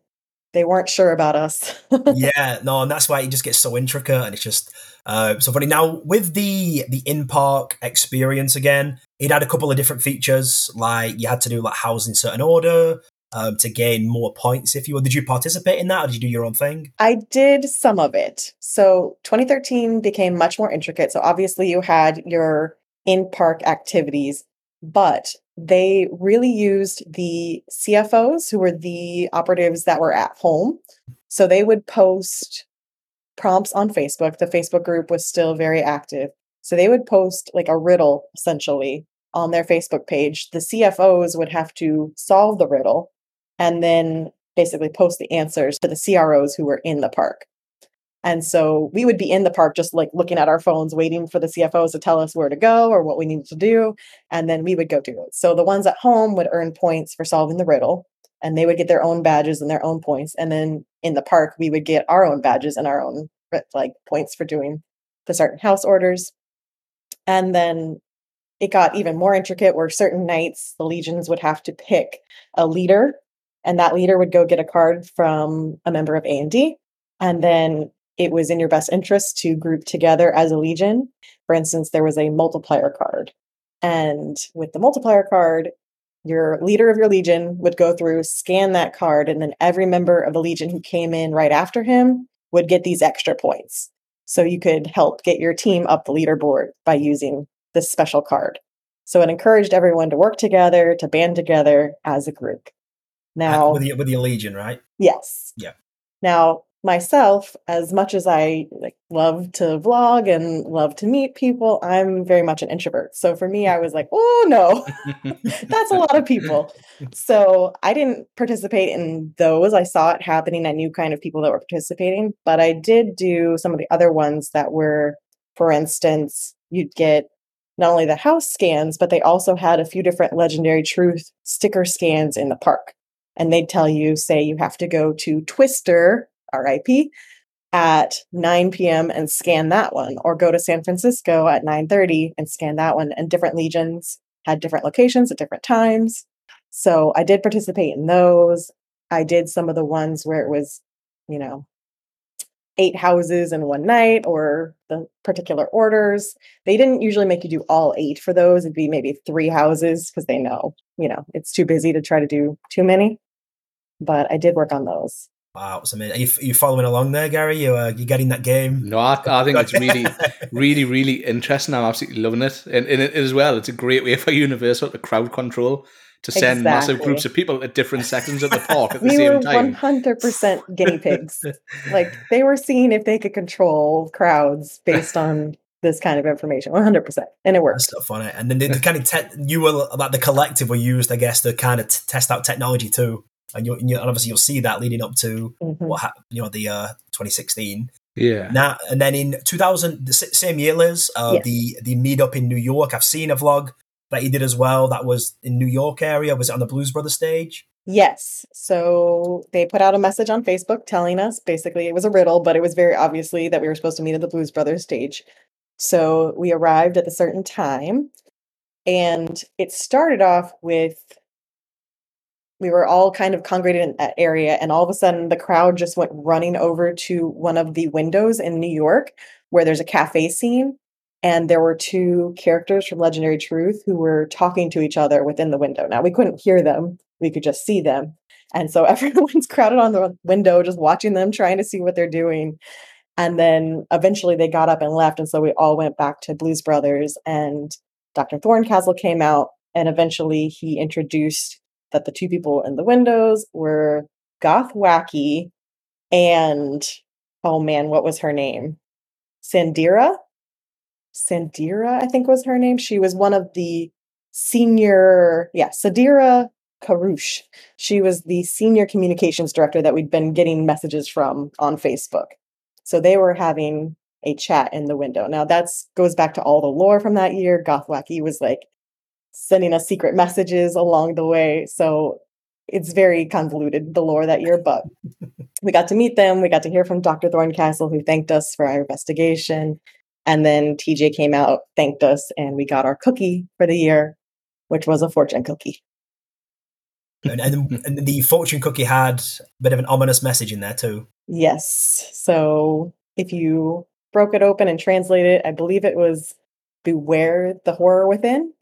they weren't sure about us. yeah, no, and that's why it just gets so intricate and it's just uh, so funny. Now with the the in park experience again, it had a couple of different features. Like you had to do like housing in certain order um, to gain more points. If you were, did you participate in that, or did you do your own thing? I did some of it. So 2013 became much more intricate. So obviously you had your in park activities, but they really used the CFOs who were the operatives that were at home. So they would post prompts on Facebook. The Facebook group was still very active. So they would post like a riddle essentially on their Facebook page. The CFOs would have to solve the riddle and then basically post the answers to the CROs who were in the park. And so we would be in the park just like looking at our phones, waiting for the CFOs to tell us where to go or what we needed to do. And then we would go do it. So the ones at home would earn points for solving the riddle and they would get their own badges and their own points. And then in the park, we would get our own badges and our own uh, like points for doing the certain house orders. And then it got even more intricate where certain nights the legions would have to pick a leader and that leader would go get a card from a member of A&D and then it was in your best interest to group together as a legion. For instance, there was a multiplier card. And with the multiplier card, your leader of your legion would go through, scan that card, and then every member of the legion who came in right after him would get these extra points. So you could help get your team up the leaderboard by using this special card. So it encouraged everyone to work together, to band together as a group. Now, with the, with the legion, right? Yes. Yeah. Now, myself, as much as I like love to vlog and love to meet people, I'm very much an introvert. So for me, I was like, oh no, that's a lot of people. So I didn't participate in those. I saw it happening. I knew kind of people that were participating, but I did do some of the other ones that were, for instance, you'd get not only the house scans, but they also had a few different legendary truth sticker scans in the park. And they'd tell you, say, you have to go to Twister RIP, at 9 p.m. and scan that one, or go to San Francisco at 9:30 and scan that one. And different legions had different locations at different times. So I did participate in those. I did some of the ones where it was, you know, eight houses in one night or the particular orders. They didn't usually make you do all eight for those. It'd be maybe three houses because they know, you know, it's too busy to try to do too many. But I did work on those. Wow, it's amazing. Are you, are you following along there, Gary? You uh, you getting that game? No, I, I think it's really, really, really interesting. I'm absolutely loving it, and, and it as well. It's a great way for Universal to crowd control to send exactly. massive groups of people at different sections of the park at the we same were time. 100% guinea pigs. like they were seeing if they could control crowds based on this kind of information 100% and it worked stuff on it and then the, the kind of te- you were like the collective were used i guess to kind of t- test out technology too and you and obviously you'll see that leading up to mm-hmm. what happened, you know, the uh, 2016. Yeah. Now and then in 2000, the same year, Liz, uh, yes. the the meetup in New York. I've seen a vlog that he did as well. That was in New York area. Was it on the Blues Brothers stage? Yes. So they put out a message on Facebook telling us basically it was a riddle, but it was very obviously that we were supposed to meet at the Blues Brothers stage. So we arrived at a certain time, and it started off with we were all kind of congregated in that area and all of a sudden the crowd just went running over to one of the windows in New York where there's a cafe scene and there were two characters from Legendary Truth who were talking to each other within the window. Now we couldn't hear them, we could just see them. And so everyone's crowded on the window just watching them trying to see what they're doing. And then eventually they got up and left and so we all went back to Blues Brothers and Dr. Thorncastle came out and eventually he introduced that the two people in the windows were Goth Wacky and oh man, what was her name? Sandira? Sandira, I think was her name. She was one of the senior, yeah, Sadira Karush. She was the senior communications director that we'd been getting messages from on Facebook. So they were having a chat in the window. Now that's goes back to all the lore from that year. Goth Wacky was like sending us secret messages along the way. So it's very convoluted the lore that year, but we got to meet them. We got to hear from Dr. Thorncastle, who thanked us for our investigation. And then TJ came out, thanked us, and we got our cookie for the year, which was a fortune cookie. And, and, the fortune cookie had a bit of an ominous message in there too. Yes. So if you broke it open and translated it, I believe it was "Beware the horror within."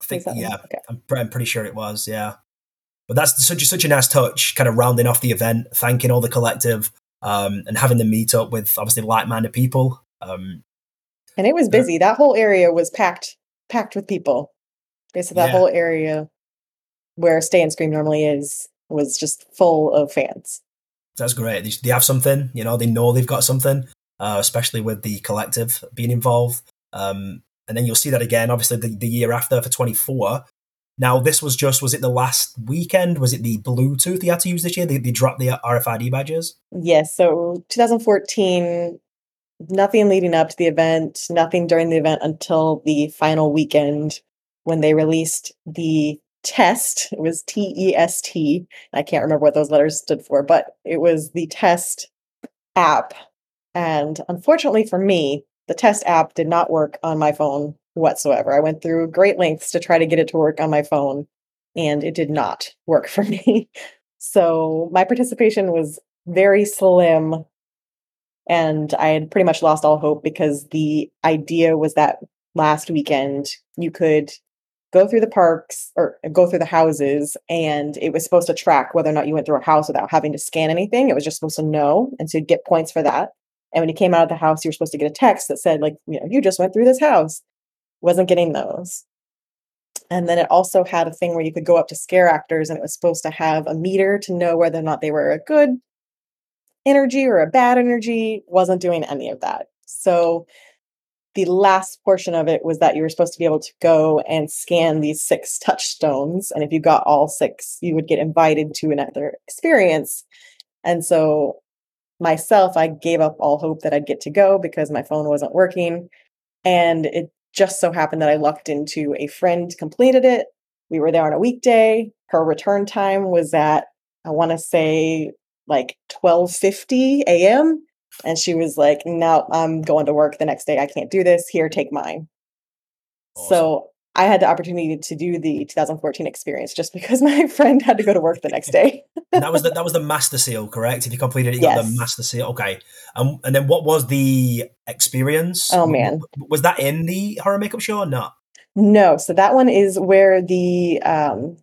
I think, Is that one? yeah, Okay. I'm, I'm pretty sure it was, yeah. But that's such a, such a nice touch, kind of rounding off the event, thanking all the collective, um, and having them meet up with obviously like-minded people. Um, And it was busy. That whole area was packed, packed with people. Basically, that Yeah. whole area where Stay and Scream normally is was just full of fans. that's great. They, they have something, you know, they know they've got something, uh, especially with the collective being involved. Um, and then you'll see that again, obviously, the, the year after for 24. Now, this was just, was it the last weekend? Was it the Bluetooth they had to use this year? They, they dropped the RFID badges? Yes. So 2014, nothing leading up to the event, nothing during the event until the final weekend when they released the test. It was T E S T. I can't remember what those letters stood for, but it was the test app. And unfortunately for me, the test app did not work on my phone whatsoever. I went through great lengths to try to get it to work on my phone, and it did not work for me. So my participation was very slim and I had pretty much lost all hope because the idea was that last weekend you could go through the parks or go through the houses and it was supposed to track whether or not you went through a house without having to scan anything. It was just supposed to know. And so you'd get points for that. And when you came out of the house, you were supposed to get a text that said, like, you know, you just went through this house. Wasn't getting those. And then it also had a thing where you could go up to scare actors and it was supposed to have a meter to know whether or not they were a good energy or a bad energy. Wasn't doing any of that. So the last portion of it was that you were supposed to be able to go and scan these six touchstones. And if you got all six, you would get invited to another experience. And so myself, I gave up all hope that I'd get to go because my phone wasn't working. And it just so happened that I lucked into a friend completed it. We were there on a weekday. Her return time was at, I want to say like 12:50 a.m. And she was like, "No, I'm going to work the next day. I can't do this. Here, take mine." So I had the opportunity to do the 2014 experience just because my friend had to go to work the next day. That was the, that was the master seal, correct? If you completed it, you got the master seal. Okay. Um, and then what was the experience? Oh, man. was that in the horror makeup show or not? No, so that one is where the um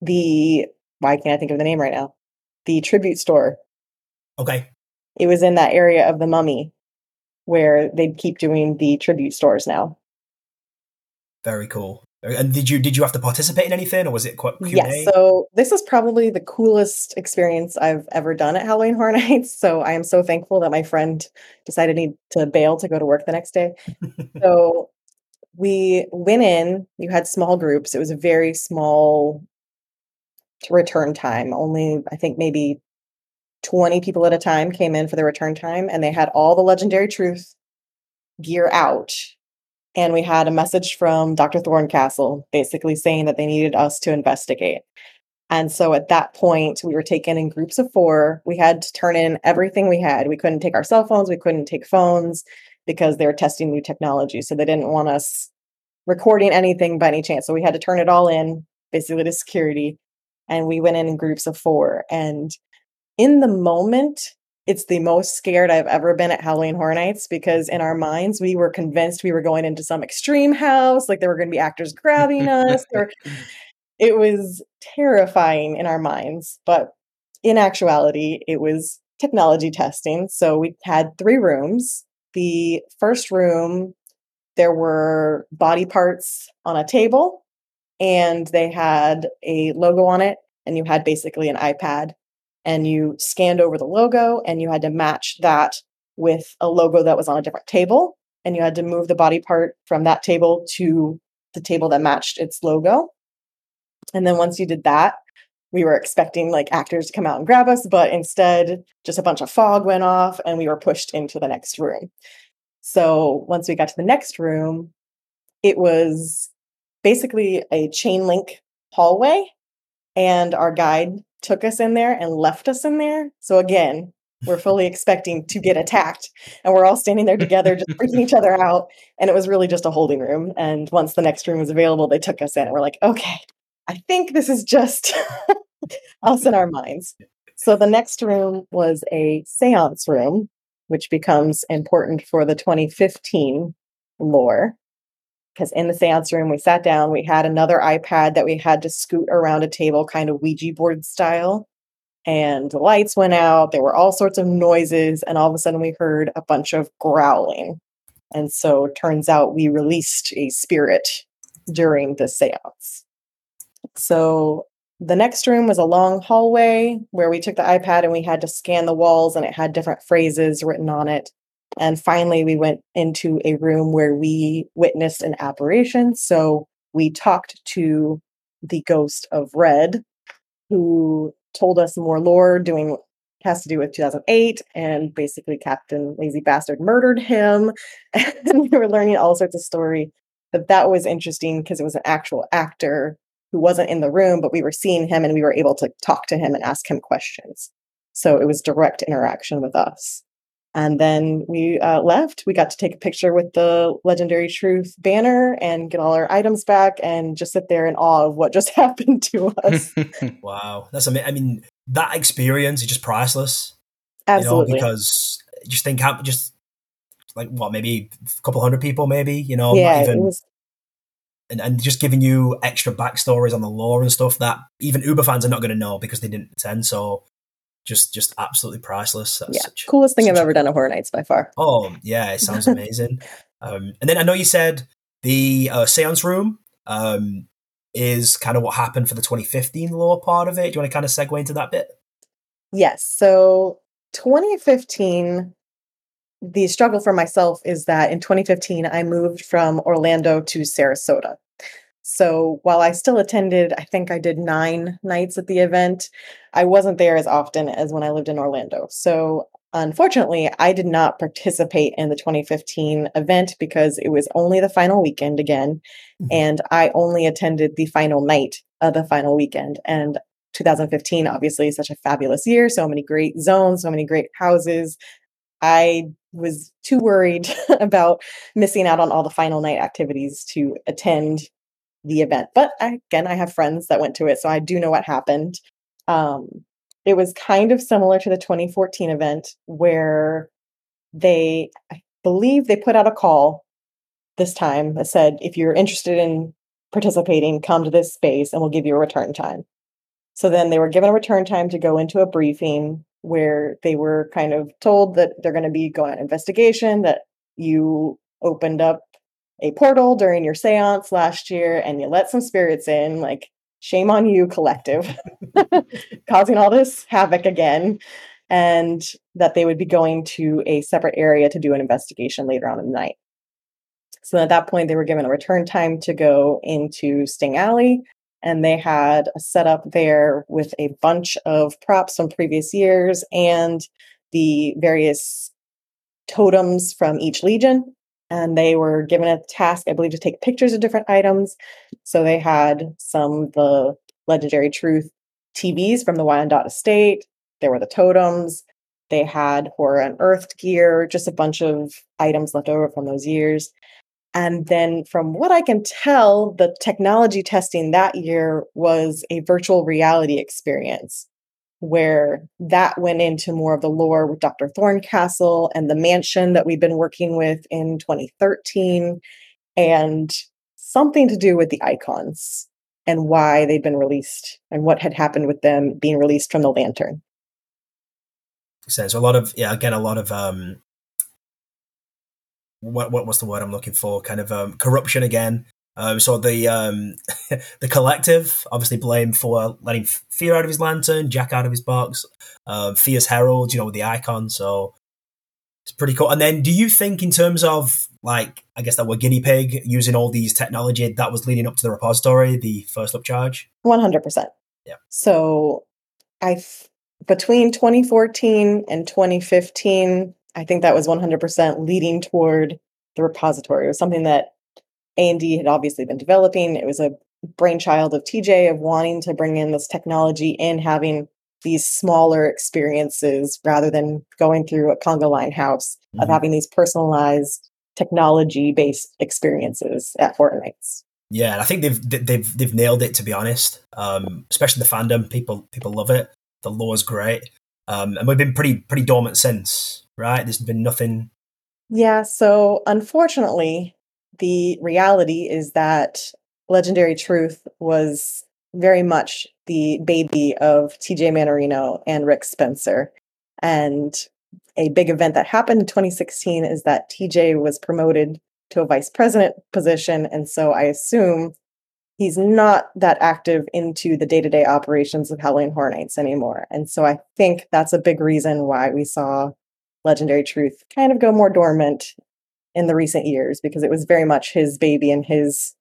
the why can't I think of the name right now? The tribute store. Okay. It was in that area of the mummy where they'd keep doing the tribute stores now. Very cool. And did you did you have to participate in anything, or was it quite Q&A? Yes, so this is probably the coolest experience I've ever done at Halloween Horror Nights. So I am so thankful that my friend decided need to bail to go to work the next day. so we went in, you had small groups. It was a very small return time. Only I think maybe 20 people at a time came in for the return time and they had all the legendary truth gear out. And we had a message from Dr. Thorncastle basically saying that they needed us to investigate. And so at that point, we were taken in groups of four. We had to turn in everything we had. We couldn't take our cell phones, we couldn't take phones because they were testing new technology. So they didn't want us recording anything by any chance. So we had to turn it all in basically to security. And we went in in groups of four. And in the moment, it's the most scared I've ever been at Halloween Horror Nights because in our minds, we were convinced we were going into some extreme house, like there were going to be actors grabbing us. Or it was terrifying in our minds. But in actuality, it was technology testing. So we had three rooms. The first room, there were body parts on a table, and they had a logo on it, and you had basically an iPad and you scanned over the logo and you had to match that with a logo that was on a different table and you had to move the body part from that table to the table that matched its logo. And then once you did that we were expecting like actors to come out and grab us but instead just a bunch of fog went off and we were pushed into the next room. So once we got to the next room it was basically a chain link hallway and our guide took us in there and left us in there. So again, we're fully expecting to get attacked, and we're all standing there together, just freaking each other out. And it was really just a holding room. And once the next room was available, they took us in. And we're like, okay, I think this is just us in our minds. So the next room was a seance room, which becomes important for the 2015 lore. Because in the seance room, we sat down, we had another iPad that we had to scoot around a table, kind of Ouija board style. And the lights went out, there were all sorts of noises, and all of a sudden we heard a bunch of growling. And so turns out we released a spirit during the seance. So the next room was a long hallway where we took the iPad and we had to scan the walls and it had different phrases written on it. And finally, we went into a room where we witnessed an apparition. So we talked to the ghost of Red, who told us more lore doing has to do with 2008 and basically captain lazy bastard murdered him and we were learning all sorts of story but that was interesting because it was an actual actor who wasn't in the room, but we were seeing him and we were able to talk to him and ask him questions. So it was direct interaction with us. And then we uh, left. We got to take a picture with the Legendary Truth banner and get all our items back and just sit there in awe of what just happened to us. wow. That's amazing. I mean, that experience is just priceless. Absolutely. You know, because just think how, just like what, maybe a couple hundred people, maybe, you know, yeah, even, was and, and just giving you extra backstories on the lore and stuff that even Uber fans are not going to know because they didn't attend. So just just absolutely priceless. That's yeah, such, coolest thing I've ever done at Horror Nights by far. Oh yeah, it sounds amazing. um, and then I know you said the uh, seance room um, is kind of what happened for the 2015 lore part of it. Do you want to kind of segue into that bit? Yes. So 2015, the struggle for myself is that in 2015, I moved from Orlando to Sarasota. So while I still attended, I think I did nine nights at the event, I wasn't there as often as when I lived in Orlando. So unfortunately, I did not participate in the 2015 event because it was only the final weekend again. Mhm. And I only attended the final night of the final weekend. And 2015 obviously is such a fabulous year, so many great zones, so many great houses. I was too worried about missing out on all the final night activities to attend the event. But I, again, I have friends that went to it, so I do know what happened. Um, it was kind of similar to the 2014 event where they, I believe, they put out a call this time that said, if you're interested in participating, come to this space and we'll give you a return time. So then they were given a return time to go into a briefing where they were kind of told that they're going to be going on investigation, that you opened up a portal during your seance last year and you let some spirits in. Like, shame on you, collective, causing all this havoc again. And that they would be going to a separate area to do an investigation later on in the night. So at that point, they were given a return time to go into Sting Alley and they had a setup there with a bunch of props from previous years and the various totems from each legion and they were given a task i believe to take pictures of different items. So they had some the legendary truth tvs from the wyandotte estate. There were the totems. They had horror unearthed gear just a bunch of items left over from those years. And then, from what I can tell, the technology testing that year was a virtual reality experience where that went into more of the lore with Dr. Thorncastle and the mansion that we've been working with in 2013, and something to do with the icons and why they'd been released and what had happened with them being released from the lantern. So, a lot of yeah, again, a lot of um, what what was the word I'm looking for? Kind of um, corruption again. Um, so the um, the collective obviously blamed for letting Fear out of his lantern, Jack out of his box, um, Fear's herald, you know, with the icon. So it's pretty cool. And then, do you think, in terms of like, I guess that we're guinea pig using all these technology that was leading up to the repository, the first up charge? 100%. Yeah. So I between 2014 and 2015, I think that was 100% leading toward the repository. It was something that A&D had obviously been developing. It was a brainchild of TJ of wanting to bring in this technology and having these smaller experiences rather than going through a conga line house mm-hmm. of having these personalized technology based experiences at Horror Yeah, and I think they've they've they've nailed it to be honest. Um, especially the fandom, people people love it. The lore is great, um, and we've been pretty pretty dormant since. Right, there's been nothing. Yeah, so unfortunately, the reality is that Legendary Truth was very much the baby of TJ Mannarino and Rick Spencer. And a big event that happened in 2016 is that TJ was promoted to a vice president position. And so I assume he's not that active into the day to day operations of Halloween Horror Nights anymore. And so I think that's a big reason why we saw Legendary Truth kind of go more dormant in the recent years because it was very much his baby and his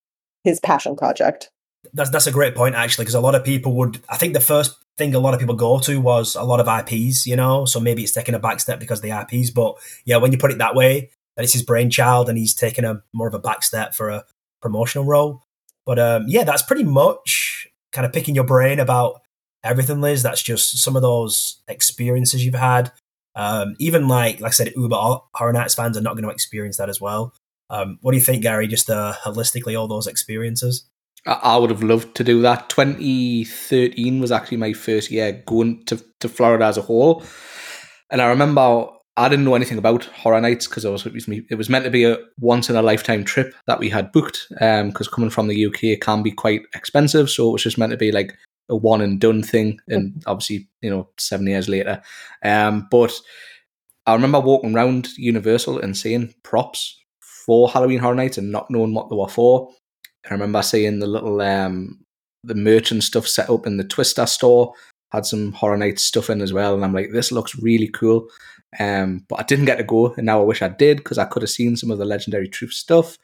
his passion project. That's that's a great point actually, because a lot of people would. I think the first thing a lot of people go to was a lot of IPs, you know. So maybe it's taking a back step because of the IPs, but yeah, when you put it that way, that it's his brainchild and he's taking a more of a back step for a promotional role. But um, yeah, that's pretty much kind of picking your brain about everything, Liz. That's just some of those experiences you've had. Um, even like like I said, Uber Horror Nights fans are not going to experience that as well. Um, what do you think, Gary? Just uh, holistically, all those experiences. I would have loved to do that. 2013 was actually my first year going to, to Florida as a whole. And I remember I didn't know anything about Horror Nights because it was, it was meant to be a once in a lifetime trip that we had booked. Because um, coming from the UK can be quite expensive. So it was just meant to be like a one and done thing. And obviously, you know, seven years later. Um, but I remember walking around Universal and seeing props for Halloween Horror Nights and not knowing what they were for. I remember seeing the little um, the merchant stuff set up in the Twister store. Had some Horror Nights stuff in as well, and I'm like, this looks really cool. Um, but I didn't get to go, and now I wish I did because I could have seen some of the Legendary Truth stuff.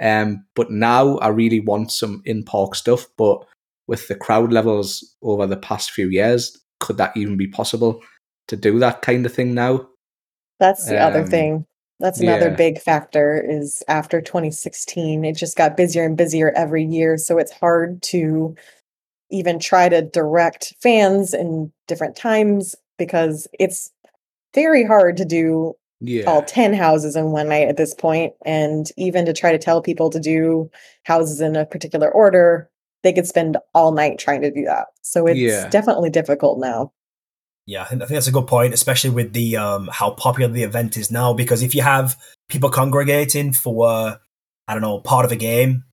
Um, but now I really want some in park stuff. But with the crowd levels over the past few years, could that even be possible to do that kind of thing now? That's the um, other thing. That's another yeah. big factor is after 2016, it just got busier and busier every year. So it's hard to even try to direct fans in different times because it's very hard to do yeah. all 10 houses in one night at this point and even to try to tell people to do houses in a particular order they could spend all night trying to do that so it's yeah. definitely difficult now yeah, I think, I think that's a good point, especially with the um, how popular the event is now. Because if you have people congregating for, uh, I don't know, part of a game,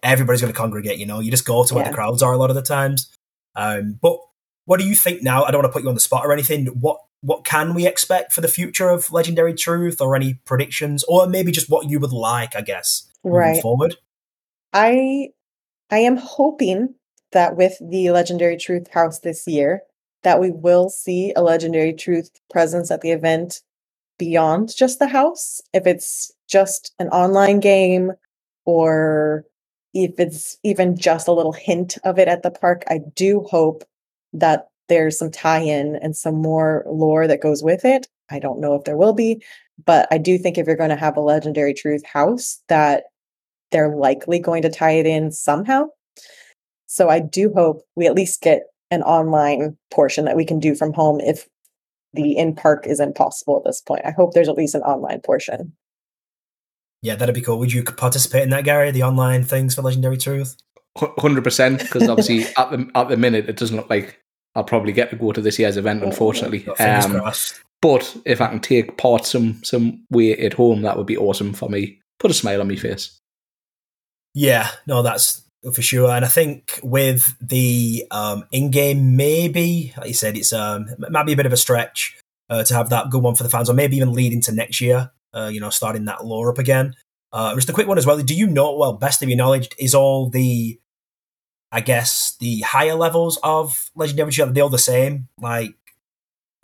everybody's going to congregate. You know, you just go to where yeah. the crowds are a lot of the times. Um, but what do you think now? I don't want to put you on the spot or anything. What what can we expect for the future of Legendary Truth, or any predictions, or maybe just what you would like? I guess right forward. I I am hoping that with the Legendary Truth House this year, that we will see a legendary truth presence at the event beyond just the house. If it's just an online game or if it's even just a little hint of it at the park, I do hope that there's some tie in and some more lore that goes with it. I don't know if there will be, but I do think if you're going to have a legendary truth house, that they're likely going to tie it in somehow. So I do hope we at least get an online portion that we can do from home if the in park is impossible at this point. I hope there's at least an online portion. Yeah, that'd be cool. Would you participate in that, Gary? The online things for Legendary Truth? Hundred percent, because obviously at the at the minute it doesn't look like I'll probably get to go to this year's event. Unfortunately, um, but if I can take part some some way at home, that would be awesome for me. Put a smile on my face. Yeah, no, that's for sure. And I think with the um, in-game, maybe like you said, it's um, it might be a bit of a stretch uh, to have that good one for the fans, or maybe even lead into next year. Uh, you know, starting that lore up again. Uh, just a quick one as well. Do you know? Well, best of your knowledge, is all the, I guess, the higher levels of Legendary Are they all the same? Like,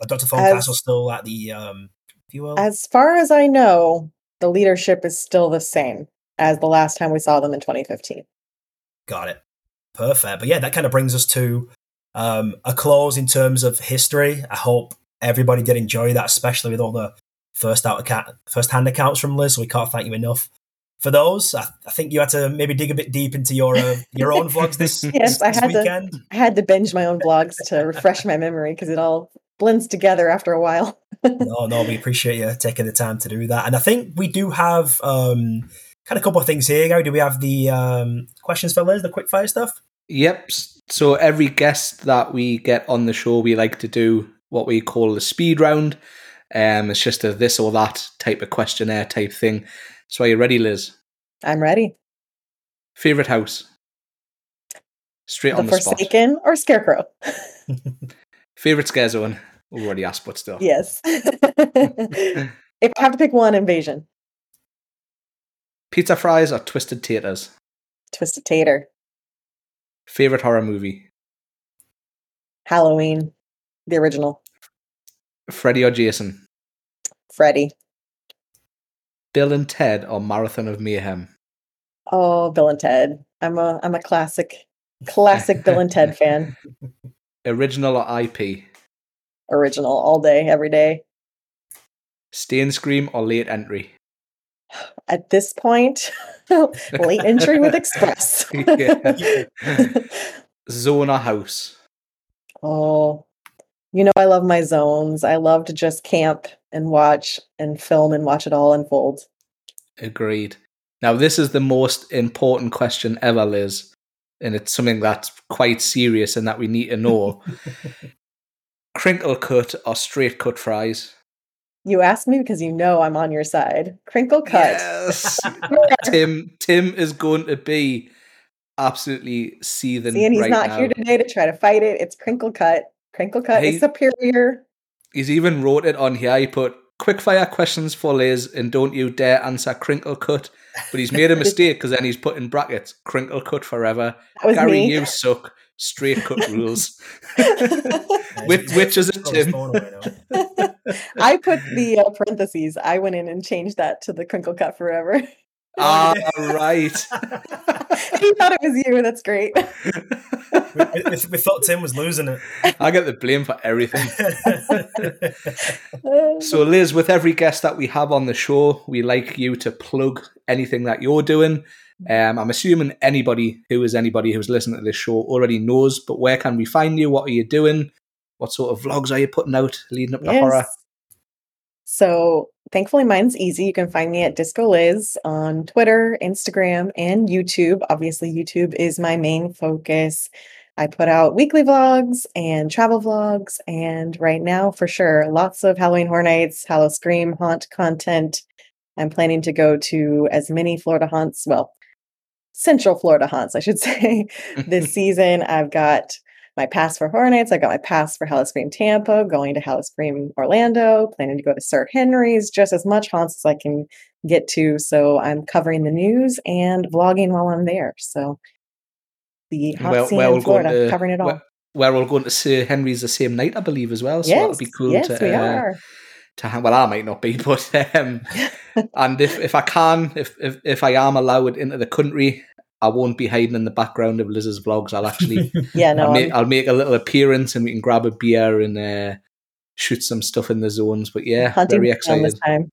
Doctor Thorncastle still at the, um, if you will. As far as I know, the leadership is still the same as the last time we saw them in 2015. Got it. Perfect. But yeah, that kind of brings us to um, a close in terms of history. I hope everybody did enjoy that, especially with all the first out account, first hand accounts from Liz. So we can't thank you enough for those. I, I think you had to maybe dig a bit deep into your uh, your own vlogs this, Yes, this, I had to- weekend. I had to binge my own vlogs to refresh my memory because it all blends together after a while. no, no, we appreciate you taking the time to do that. And I think we do have um, kind of a couple of things here. Gary. Do we have the um, questions for Liz, the quick fire stuff? Yep. So every guest that we get on the show, we like to do what we call the speed round. Um, it's just a this or that type of questionnaire type thing. So are you ready, Liz? I'm ready. Favorite house? Straight The on the spot. Forsaken or Scarecrow? Favorite scare zone? We already asked, but still. yes. if I have to pick one, Invasion. Pizza fries or twisted taters? Twisted Tater. Favorite horror movie? Halloween. The original. Freddy or Jason? Freddy. Bill and Ted or Marathon of Mayhem? Oh, Bill and Ted. I'm a I'm a classic classic Bill and Ted fan. Original or IP? Original all day, every day. Stay and Scream or late entry? At this point, late entry with Express. Yeah. Or house? oh, you know I love my zones. I love to just camp and watch and film and watch it all unfold. Agreed. Now, this is the most important question ever, Liz, and it's something that's quite serious and that we need to know. Crinkle cut or straight cut fries? You asked me because you know I'm on your side. Crinkle cut. Yes. Tim Tim is going to be absolutely seething See, and he's right not now. here today to try to fight it. It's crinkle cut. Crinkle cut Hey- is superior. He's even wrote it on here. He put quick fire questions for Liz and don't you dare answer crinkle cut. But he's made a mistake because then he's put in brackets crinkle cut forever. Gary, me. you suck. Straight cut rules. Nice. Which- which is a Throw his Tim? phone away now. I put the uh, parentheses. I went in and changed that to the crinkle cut forever. Ah, right. he thought it was you. That's great. we, we, we thought Tim was losing it. I get the blame for everything. So, Liz, with every guest that we have on the show, we like you to plug anything that you're doing. Um, I'm assuming anybody who is anybody who's listening to this show already knows, but where can we find you? What are you doing? What sort of vlogs are you putting out leading up to horror? So thankfully mine's easy. You can find me at Disco Liz on Twitter, Instagram, and YouTube. Obviously, YouTube is my main focus. I put out weekly vlogs and travel vlogs, and right now, for sure, lots of Halloween Horror Nights, Howl-O-Scream haunt content. I'm planning to go to as many Florida haunts, well, Central Florida haunts, I should say, this season. I've got my pass for Horror Nights. I got my pass for Howl-O-Scream Tampa, going to Howl-O-Scream Orlando, planning to go to Sir Henry's, just as much haunts as I can get to. So I'm covering the news and vlogging while I'm there. So the haunt Well- scene well, in we're Florida, to- covering it all. well, We're all going to Sir Henry's the same night, I believe, as well. So yes, that'll be cool yes, to we uh, are. to hang. Well, I might not be, but um, and if if I can, if, if if I am allowed into the country, I won't be hiding in the background of Liz's vlogs. I'll actually Yeah, no, I'll, make, I'm- I'll make a little appearance and we can grab a beer and uh, shoot some stuff in the zones. But yeah, hunting very down this excited.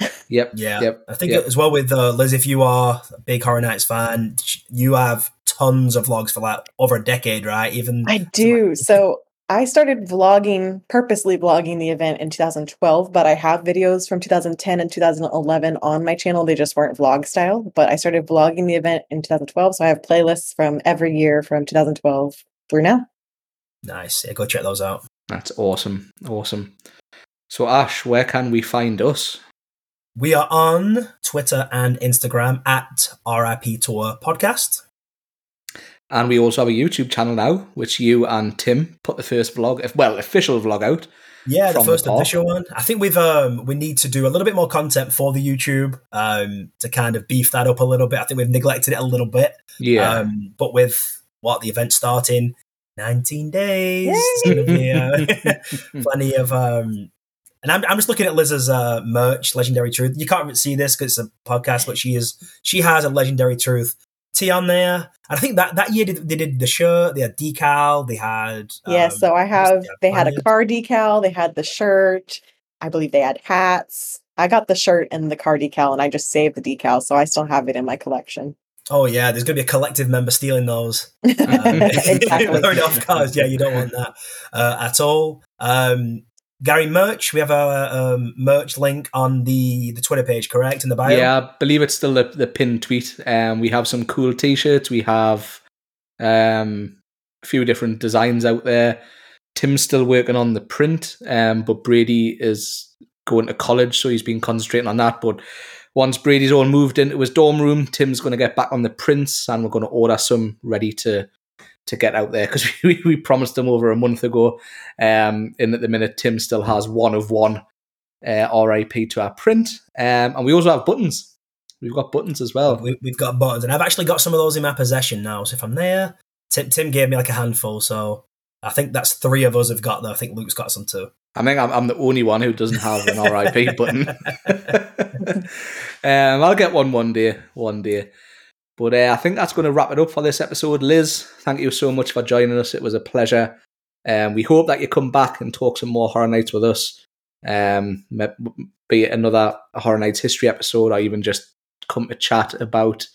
time. Yep. Yeah, Yep. I think Yep. as well with uh, Liz, if you are a big Horror Nights fan, you have tons of vlogs for like over a decade, right? Even I do. So I started vlogging, purposely vlogging the event in 2012, but I have videos from 2010 and 2011 on my channel. They just weren't vlog style, but I started vlogging the event in 2012. So I have playlists from every year from 2012 through now. nice. Yeah, go check those out. That's awesome. Awesome. So Ash, where can we find us? We are on Twitter and Instagram at RIP Tour Podcast. And we also have a YouTube channel now, which you and Tim put the first vlog, if- well, official vlog out. Yeah, the From the first official one. I think we've um we need to do a little bit more content for the YouTube um to kind of beef that up a little bit. I think we've neglected it a little bit. Yeah. Um, but with what the event starting, 19 days, be uh, plenty of um. And I'm, I'm just looking at Liz's uh, merch, Legendary Truth. You can't see this because it's a podcast, but she is she has a Legendary Truth on there. And I think that that year they, did the shirt, they had decal, they had yeah. um, So I have, they had a car decal, they had the shirt. I believe they had hats. I got the shirt and the car decal, and I just saved the decal, so I still have it in my collection. Oh yeah, there's going to be a collective member stealing those. Um, exactly. Off cars. Yeah, you don't want that uh, at all. Um, Gary merch. We have our um, merch link on the the Twitter page, correct? In the bio. Yeah, I believe it's still the, the pinned tweet. Um, we have some cool t-shirts. We have um, a few different designs out there. Tim's still working on the print, um, but Brady is going to college, so he's been concentrating on that. But once Brady's all moved into his dorm room, Tim's going to get back on the prints, and we're going to order some ready to to get out there because we, we promised them over a month ago. Um, and at the minute, Tim still has one of one. Uh, RIP Tour print, um, and we also have buttons. We've got buttons as well. We, we've got buttons, and I've actually got some of those in my possession now. So if I'm there, Tim, Tim gave me like a handful, so I think that's three of us have got them. I think Luke's got some too. I think I'm, I'm the only one who doesn't have an RIP button. um, I'll get one one day, one day. But uh, I think that's going to wrap it up for this episode. Liz, thank you so much for joining us. It was a pleasure. Um, we hope that you come back and talk some more Horror Nights with us. Um, be it another Horror Nights history episode, or even just come to chat about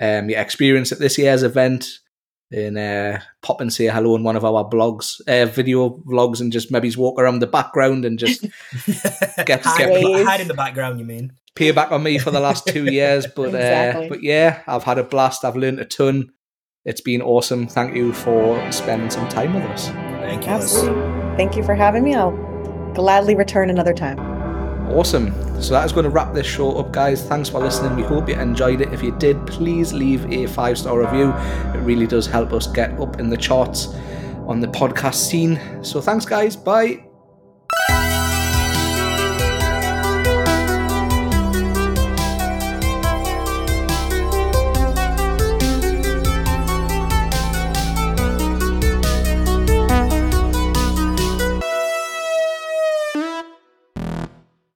um, your experience at this year's event and uh, pop and say hello in one of our blogs, uh, video vlogs, and just maybe walk around the background and just get, get hide in the background. You mean? Pay back on me for the last two years, but Exactly. uh, but yeah, I've had a blast. I've learned a ton. It's been awesome. Thank you for spending some time with us. Thank you. Absolutely. Thank you for having me. I'll gladly return another time. Awesome. So that is going to wrap this show up, guys. Thanks for listening. We hope you enjoyed it. If you did, please leave a five star review. It really does help us get up in the charts on the podcast scene. So thanks, guys. Bye.